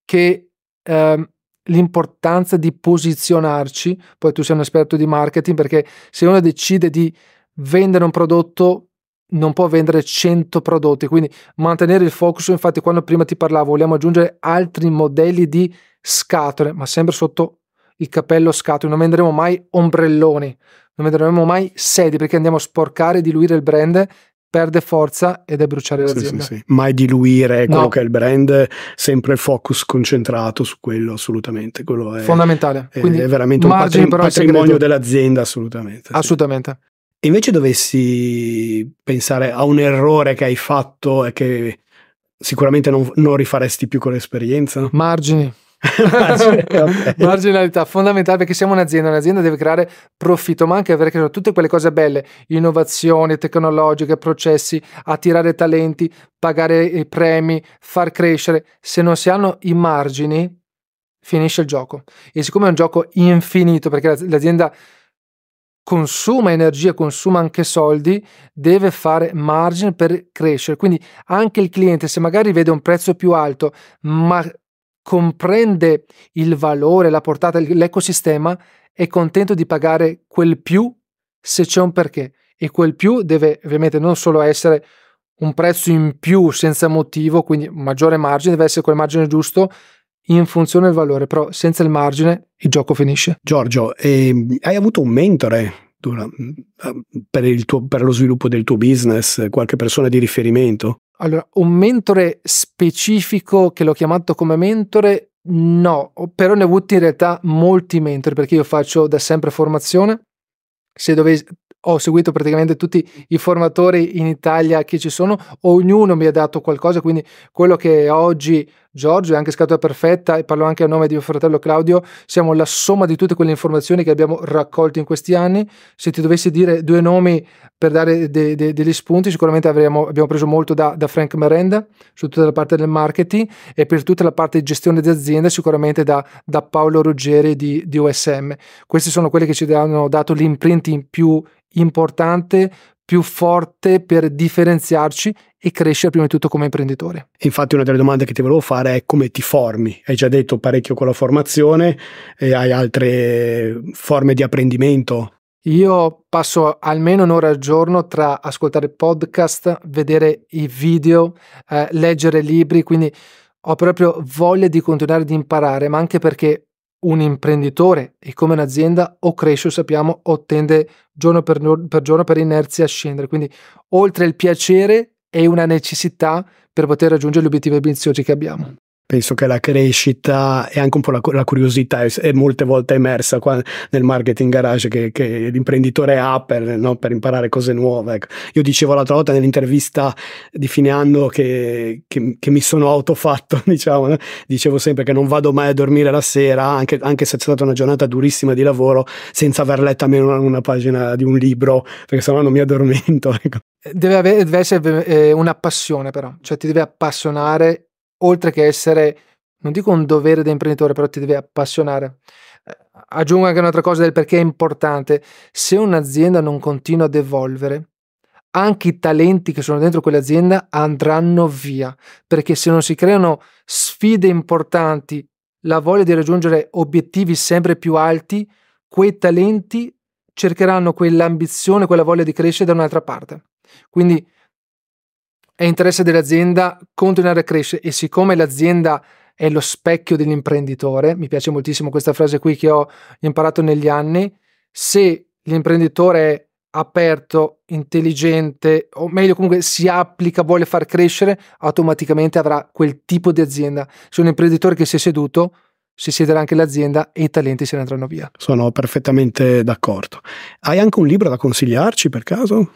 che uh, l'importanza di posizionarci, poi tu sei un esperto di marketing perché se uno decide di vendere un prodotto non può vendere 100 prodotti, quindi mantenere il focus, infatti quando prima ti parlavo vogliamo aggiungere altri modelli di scatole, ma sempre sotto il cappello scatole, non venderemo mai ombrelloni, non venderemo mai sedie perché andiamo a sporcare e diluire il brand perde forza ed è bruciare l'azienda. Sì, sì, Mai diluire quello no. che è il brand, sempre focus concentrato su quello, assolutamente. Quello è fondamentale. È, è veramente un patrim- patrimonio dell'azienda, assolutamente. Assolutamente invece dovessi pensare a un errore che hai fatto e che sicuramente non, non rifaresti più con l'esperienza? Margini. okay. Marginalità fondamentale perché siamo un'azienda, un'azienda deve creare profitto, ma anche aver creato tutte quelle cose belle, innovazioni tecnologiche, processi, attirare talenti, pagare i premi, far crescere. Se non si hanno i margini, finisce il gioco. E siccome è un gioco infinito, perché l'azienda consuma energia, consuma anche soldi, deve fare margine per crescere. Quindi anche il cliente, se magari vede un prezzo più alto, ma comprende il valore, la portata, l'ecosistema, è contento di pagare quel più se c'è un perché. E quel più deve ovviamente non solo essere un prezzo in più senza motivo, quindi maggiore margine, deve essere quel margine giusto in funzione del valore, però senza il margine il gioco finisce. Giorgio, eh, hai avuto un mentore per, tuo, per, lo sviluppo del tuo business, qualche persona di riferimento? Allora, un mentore specifico che l'ho chiamato come mentore, no, però ne ho avuti in realtà molti mentori perché io faccio da sempre formazione. Se dovessi, ho seguito praticamente tutti i formatori in Italia che ci sono, ognuno mi ha dato qualcosa, quindi quello che oggi Giorgio è anche Scatola Perfetta e parlo anche a nome di mio fratello Claudio, siamo la somma di tutte quelle informazioni che abbiamo raccolto in questi anni. Se ti dovessi dire due nomi per dare de, de, degli spunti, sicuramente avremo, abbiamo preso molto da, da, Frank Merenda su tutta la parte del marketing e per tutta la parte di gestione di azienda sicuramente da, da Paolo Ruggeri di, di OSM. Questi sono quelli che ci hanno dato l'imprinting più importante più forte per differenziarci e crescere prima di tutto come imprenditore. Infatti una delle domande che ti volevo fare è come ti formi? Hai già detto parecchio con la formazione e hai altre forme di apprendimento? Io passo almeno un'ora al giorno tra ascoltare podcast, vedere i video, eh, leggere libri, quindi ho proprio voglia di continuare ad imparare, ma anche perché un imprenditore e come un'azienda o cresce, sappiamo, o tende giorno per, per giorno per inerzia a scendere. Quindi oltre il piacere è una necessità per poter raggiungere gli obiettivi ambiziosi che abbiamo penso che la crescita e anche un po' la, la curiosità è, è, molte volte emersa nel marketing garage che, che l'imprenditore ha per, no, per, imparare cose nuove. Ecco. Io dicevo l'altra volta nell'intervista di fine anno che, che, che mi sono autofatto, diciamo, no? dicevo sempre che non vado mai a dormire la sera, anche, anche, se è stata una giornata durissima di lavoro, senza aver letto almeno una, una pagina di un libro, perché sennò non mi addormento. Ecco. Deve, avere, deve essere eh, una passione però, cioè ti deve appassionare oltre che essere, non dico un dovere da imprenditore, però ti deve appassionare. Eh, aggiungo anche un'altra cosa del perché è importante. Se un'azienda non continua ad evolvere, anche i talenti che sono dentro quell'azienda andranno via, perché se non si creano sfide importanti, la voglia di raggiungere obiettivi sempre più alti, quei talenti cercheranno quell'ambizione, quella voglia di crescere da un'altra parte. Quindi è interesse dell'azienda continuare a crescere e siccome l'azienda è lo specchio dell'imprenditore, mi piace moltissimo questa frase qui che ho imparato negli anni, se l'imprenditore è aperto, intelligente, o meglio comunque si applica, vuole far crescere, automaticamente avrà quel tipo di azienda. Se un imprenditore che si è seduto, si siederà anche l'azienda e i talenti se ne andranno via. Sono perfettamente d'accordo. Hai anche un libro da consigliarci per caso?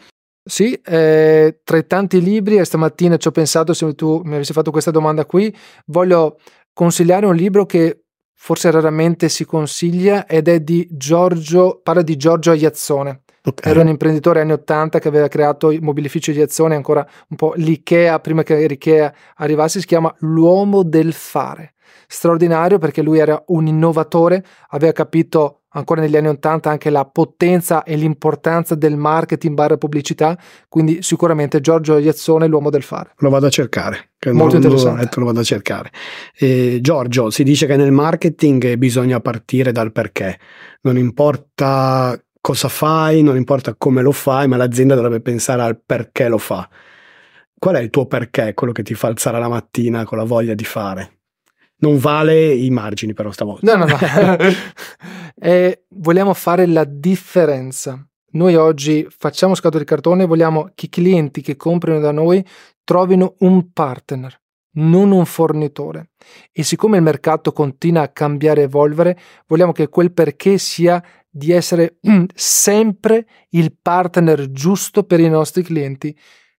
Sì, eh, tra i tanti libri, e stamattina ci ho pensato se tu mi avessi fatto questa domanda qui, voglio consigliare un libro che forse raramente si consiglia ed è di Giorgio, parla di Giorgio Aiazzone. Okay. Era un imprenditore anni 80 che aveva creato i mobilifici di azione, ancora un po' l'IKEA, prima che l'IKEA arrivasse, si chiama L'uomo del fare. Straordinario perché lui era un innovatore, aveva capito ancora negli anni 80 anche la potenza e l'importanza del marketing barra pubblicità, quindi sicuramente Giorgio Iazzone l'uomo del fare. Lo vado a cercare. Molto non, interessante. Detto, lo vado a cercare. E Giorgio, si dice che nel marketing bisogna partire dal perché. Non importa cosa fai, non importa come lo fai, ma l'azienda dovrebbe pensare al perché lo fa. Qual è il tuo perché, quello che ti fa alzare la mattina con la voglia di fare? Non vale i margini però stavolta. No, no, no. e vogliamo fare la differenza. Noi oggi facciamo scatole di cartone e vogliamo che i clienti che comprano da noi trovino un partner, non un fornitore. E siccome il mercato continua a cambiare e evolvere, vogliamo che quel perché sia di essere sempre il partner giusto per i nostri clienti,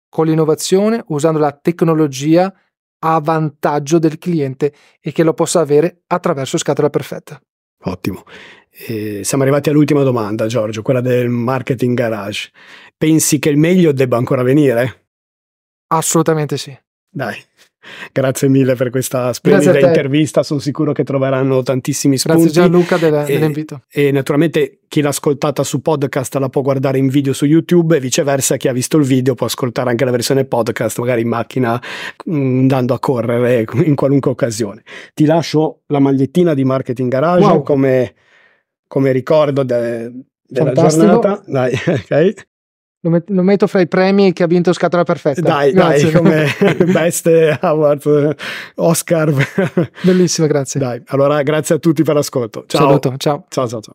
con l'innovazione, usando la tecnologia a vantaggio del cliente e che lo possa avere attraverso scatola perfetta. Ottimo. E siamo arrivati all'ultima domanda, Giorgio, quella del marketing garage. Pensi che il meglio debba ancora venire? Assolutamente sì. Dai, Grazie mille per questa splendida intervista, sono sicuro che troveranno tantissimi spunti. Grazie Gianluca del, e, dell'invito. E naturalmente chi l'ha ascoltata su podcast la può guardare in video su YouTube e viceversa chi ha visto il video può ascoltare anche la versione podcast, magari in macchina mm, andando a correre in qualunque occasione. Ti lascio la magliettina di Marketing Garage wow. come, come, ricordo de, della Fantastico. giornata. Dai, ok. Lo, met- lo, metto fra i premi che ha vinto Scatola Perfetta. Dai, grazie. dai, come Best Award, Oscar. Bellissimo, grazie. Dai, allora grazie a tutti per l'ascolto. Ciao. Saluto, ciao. Ciao, ciao, ciao.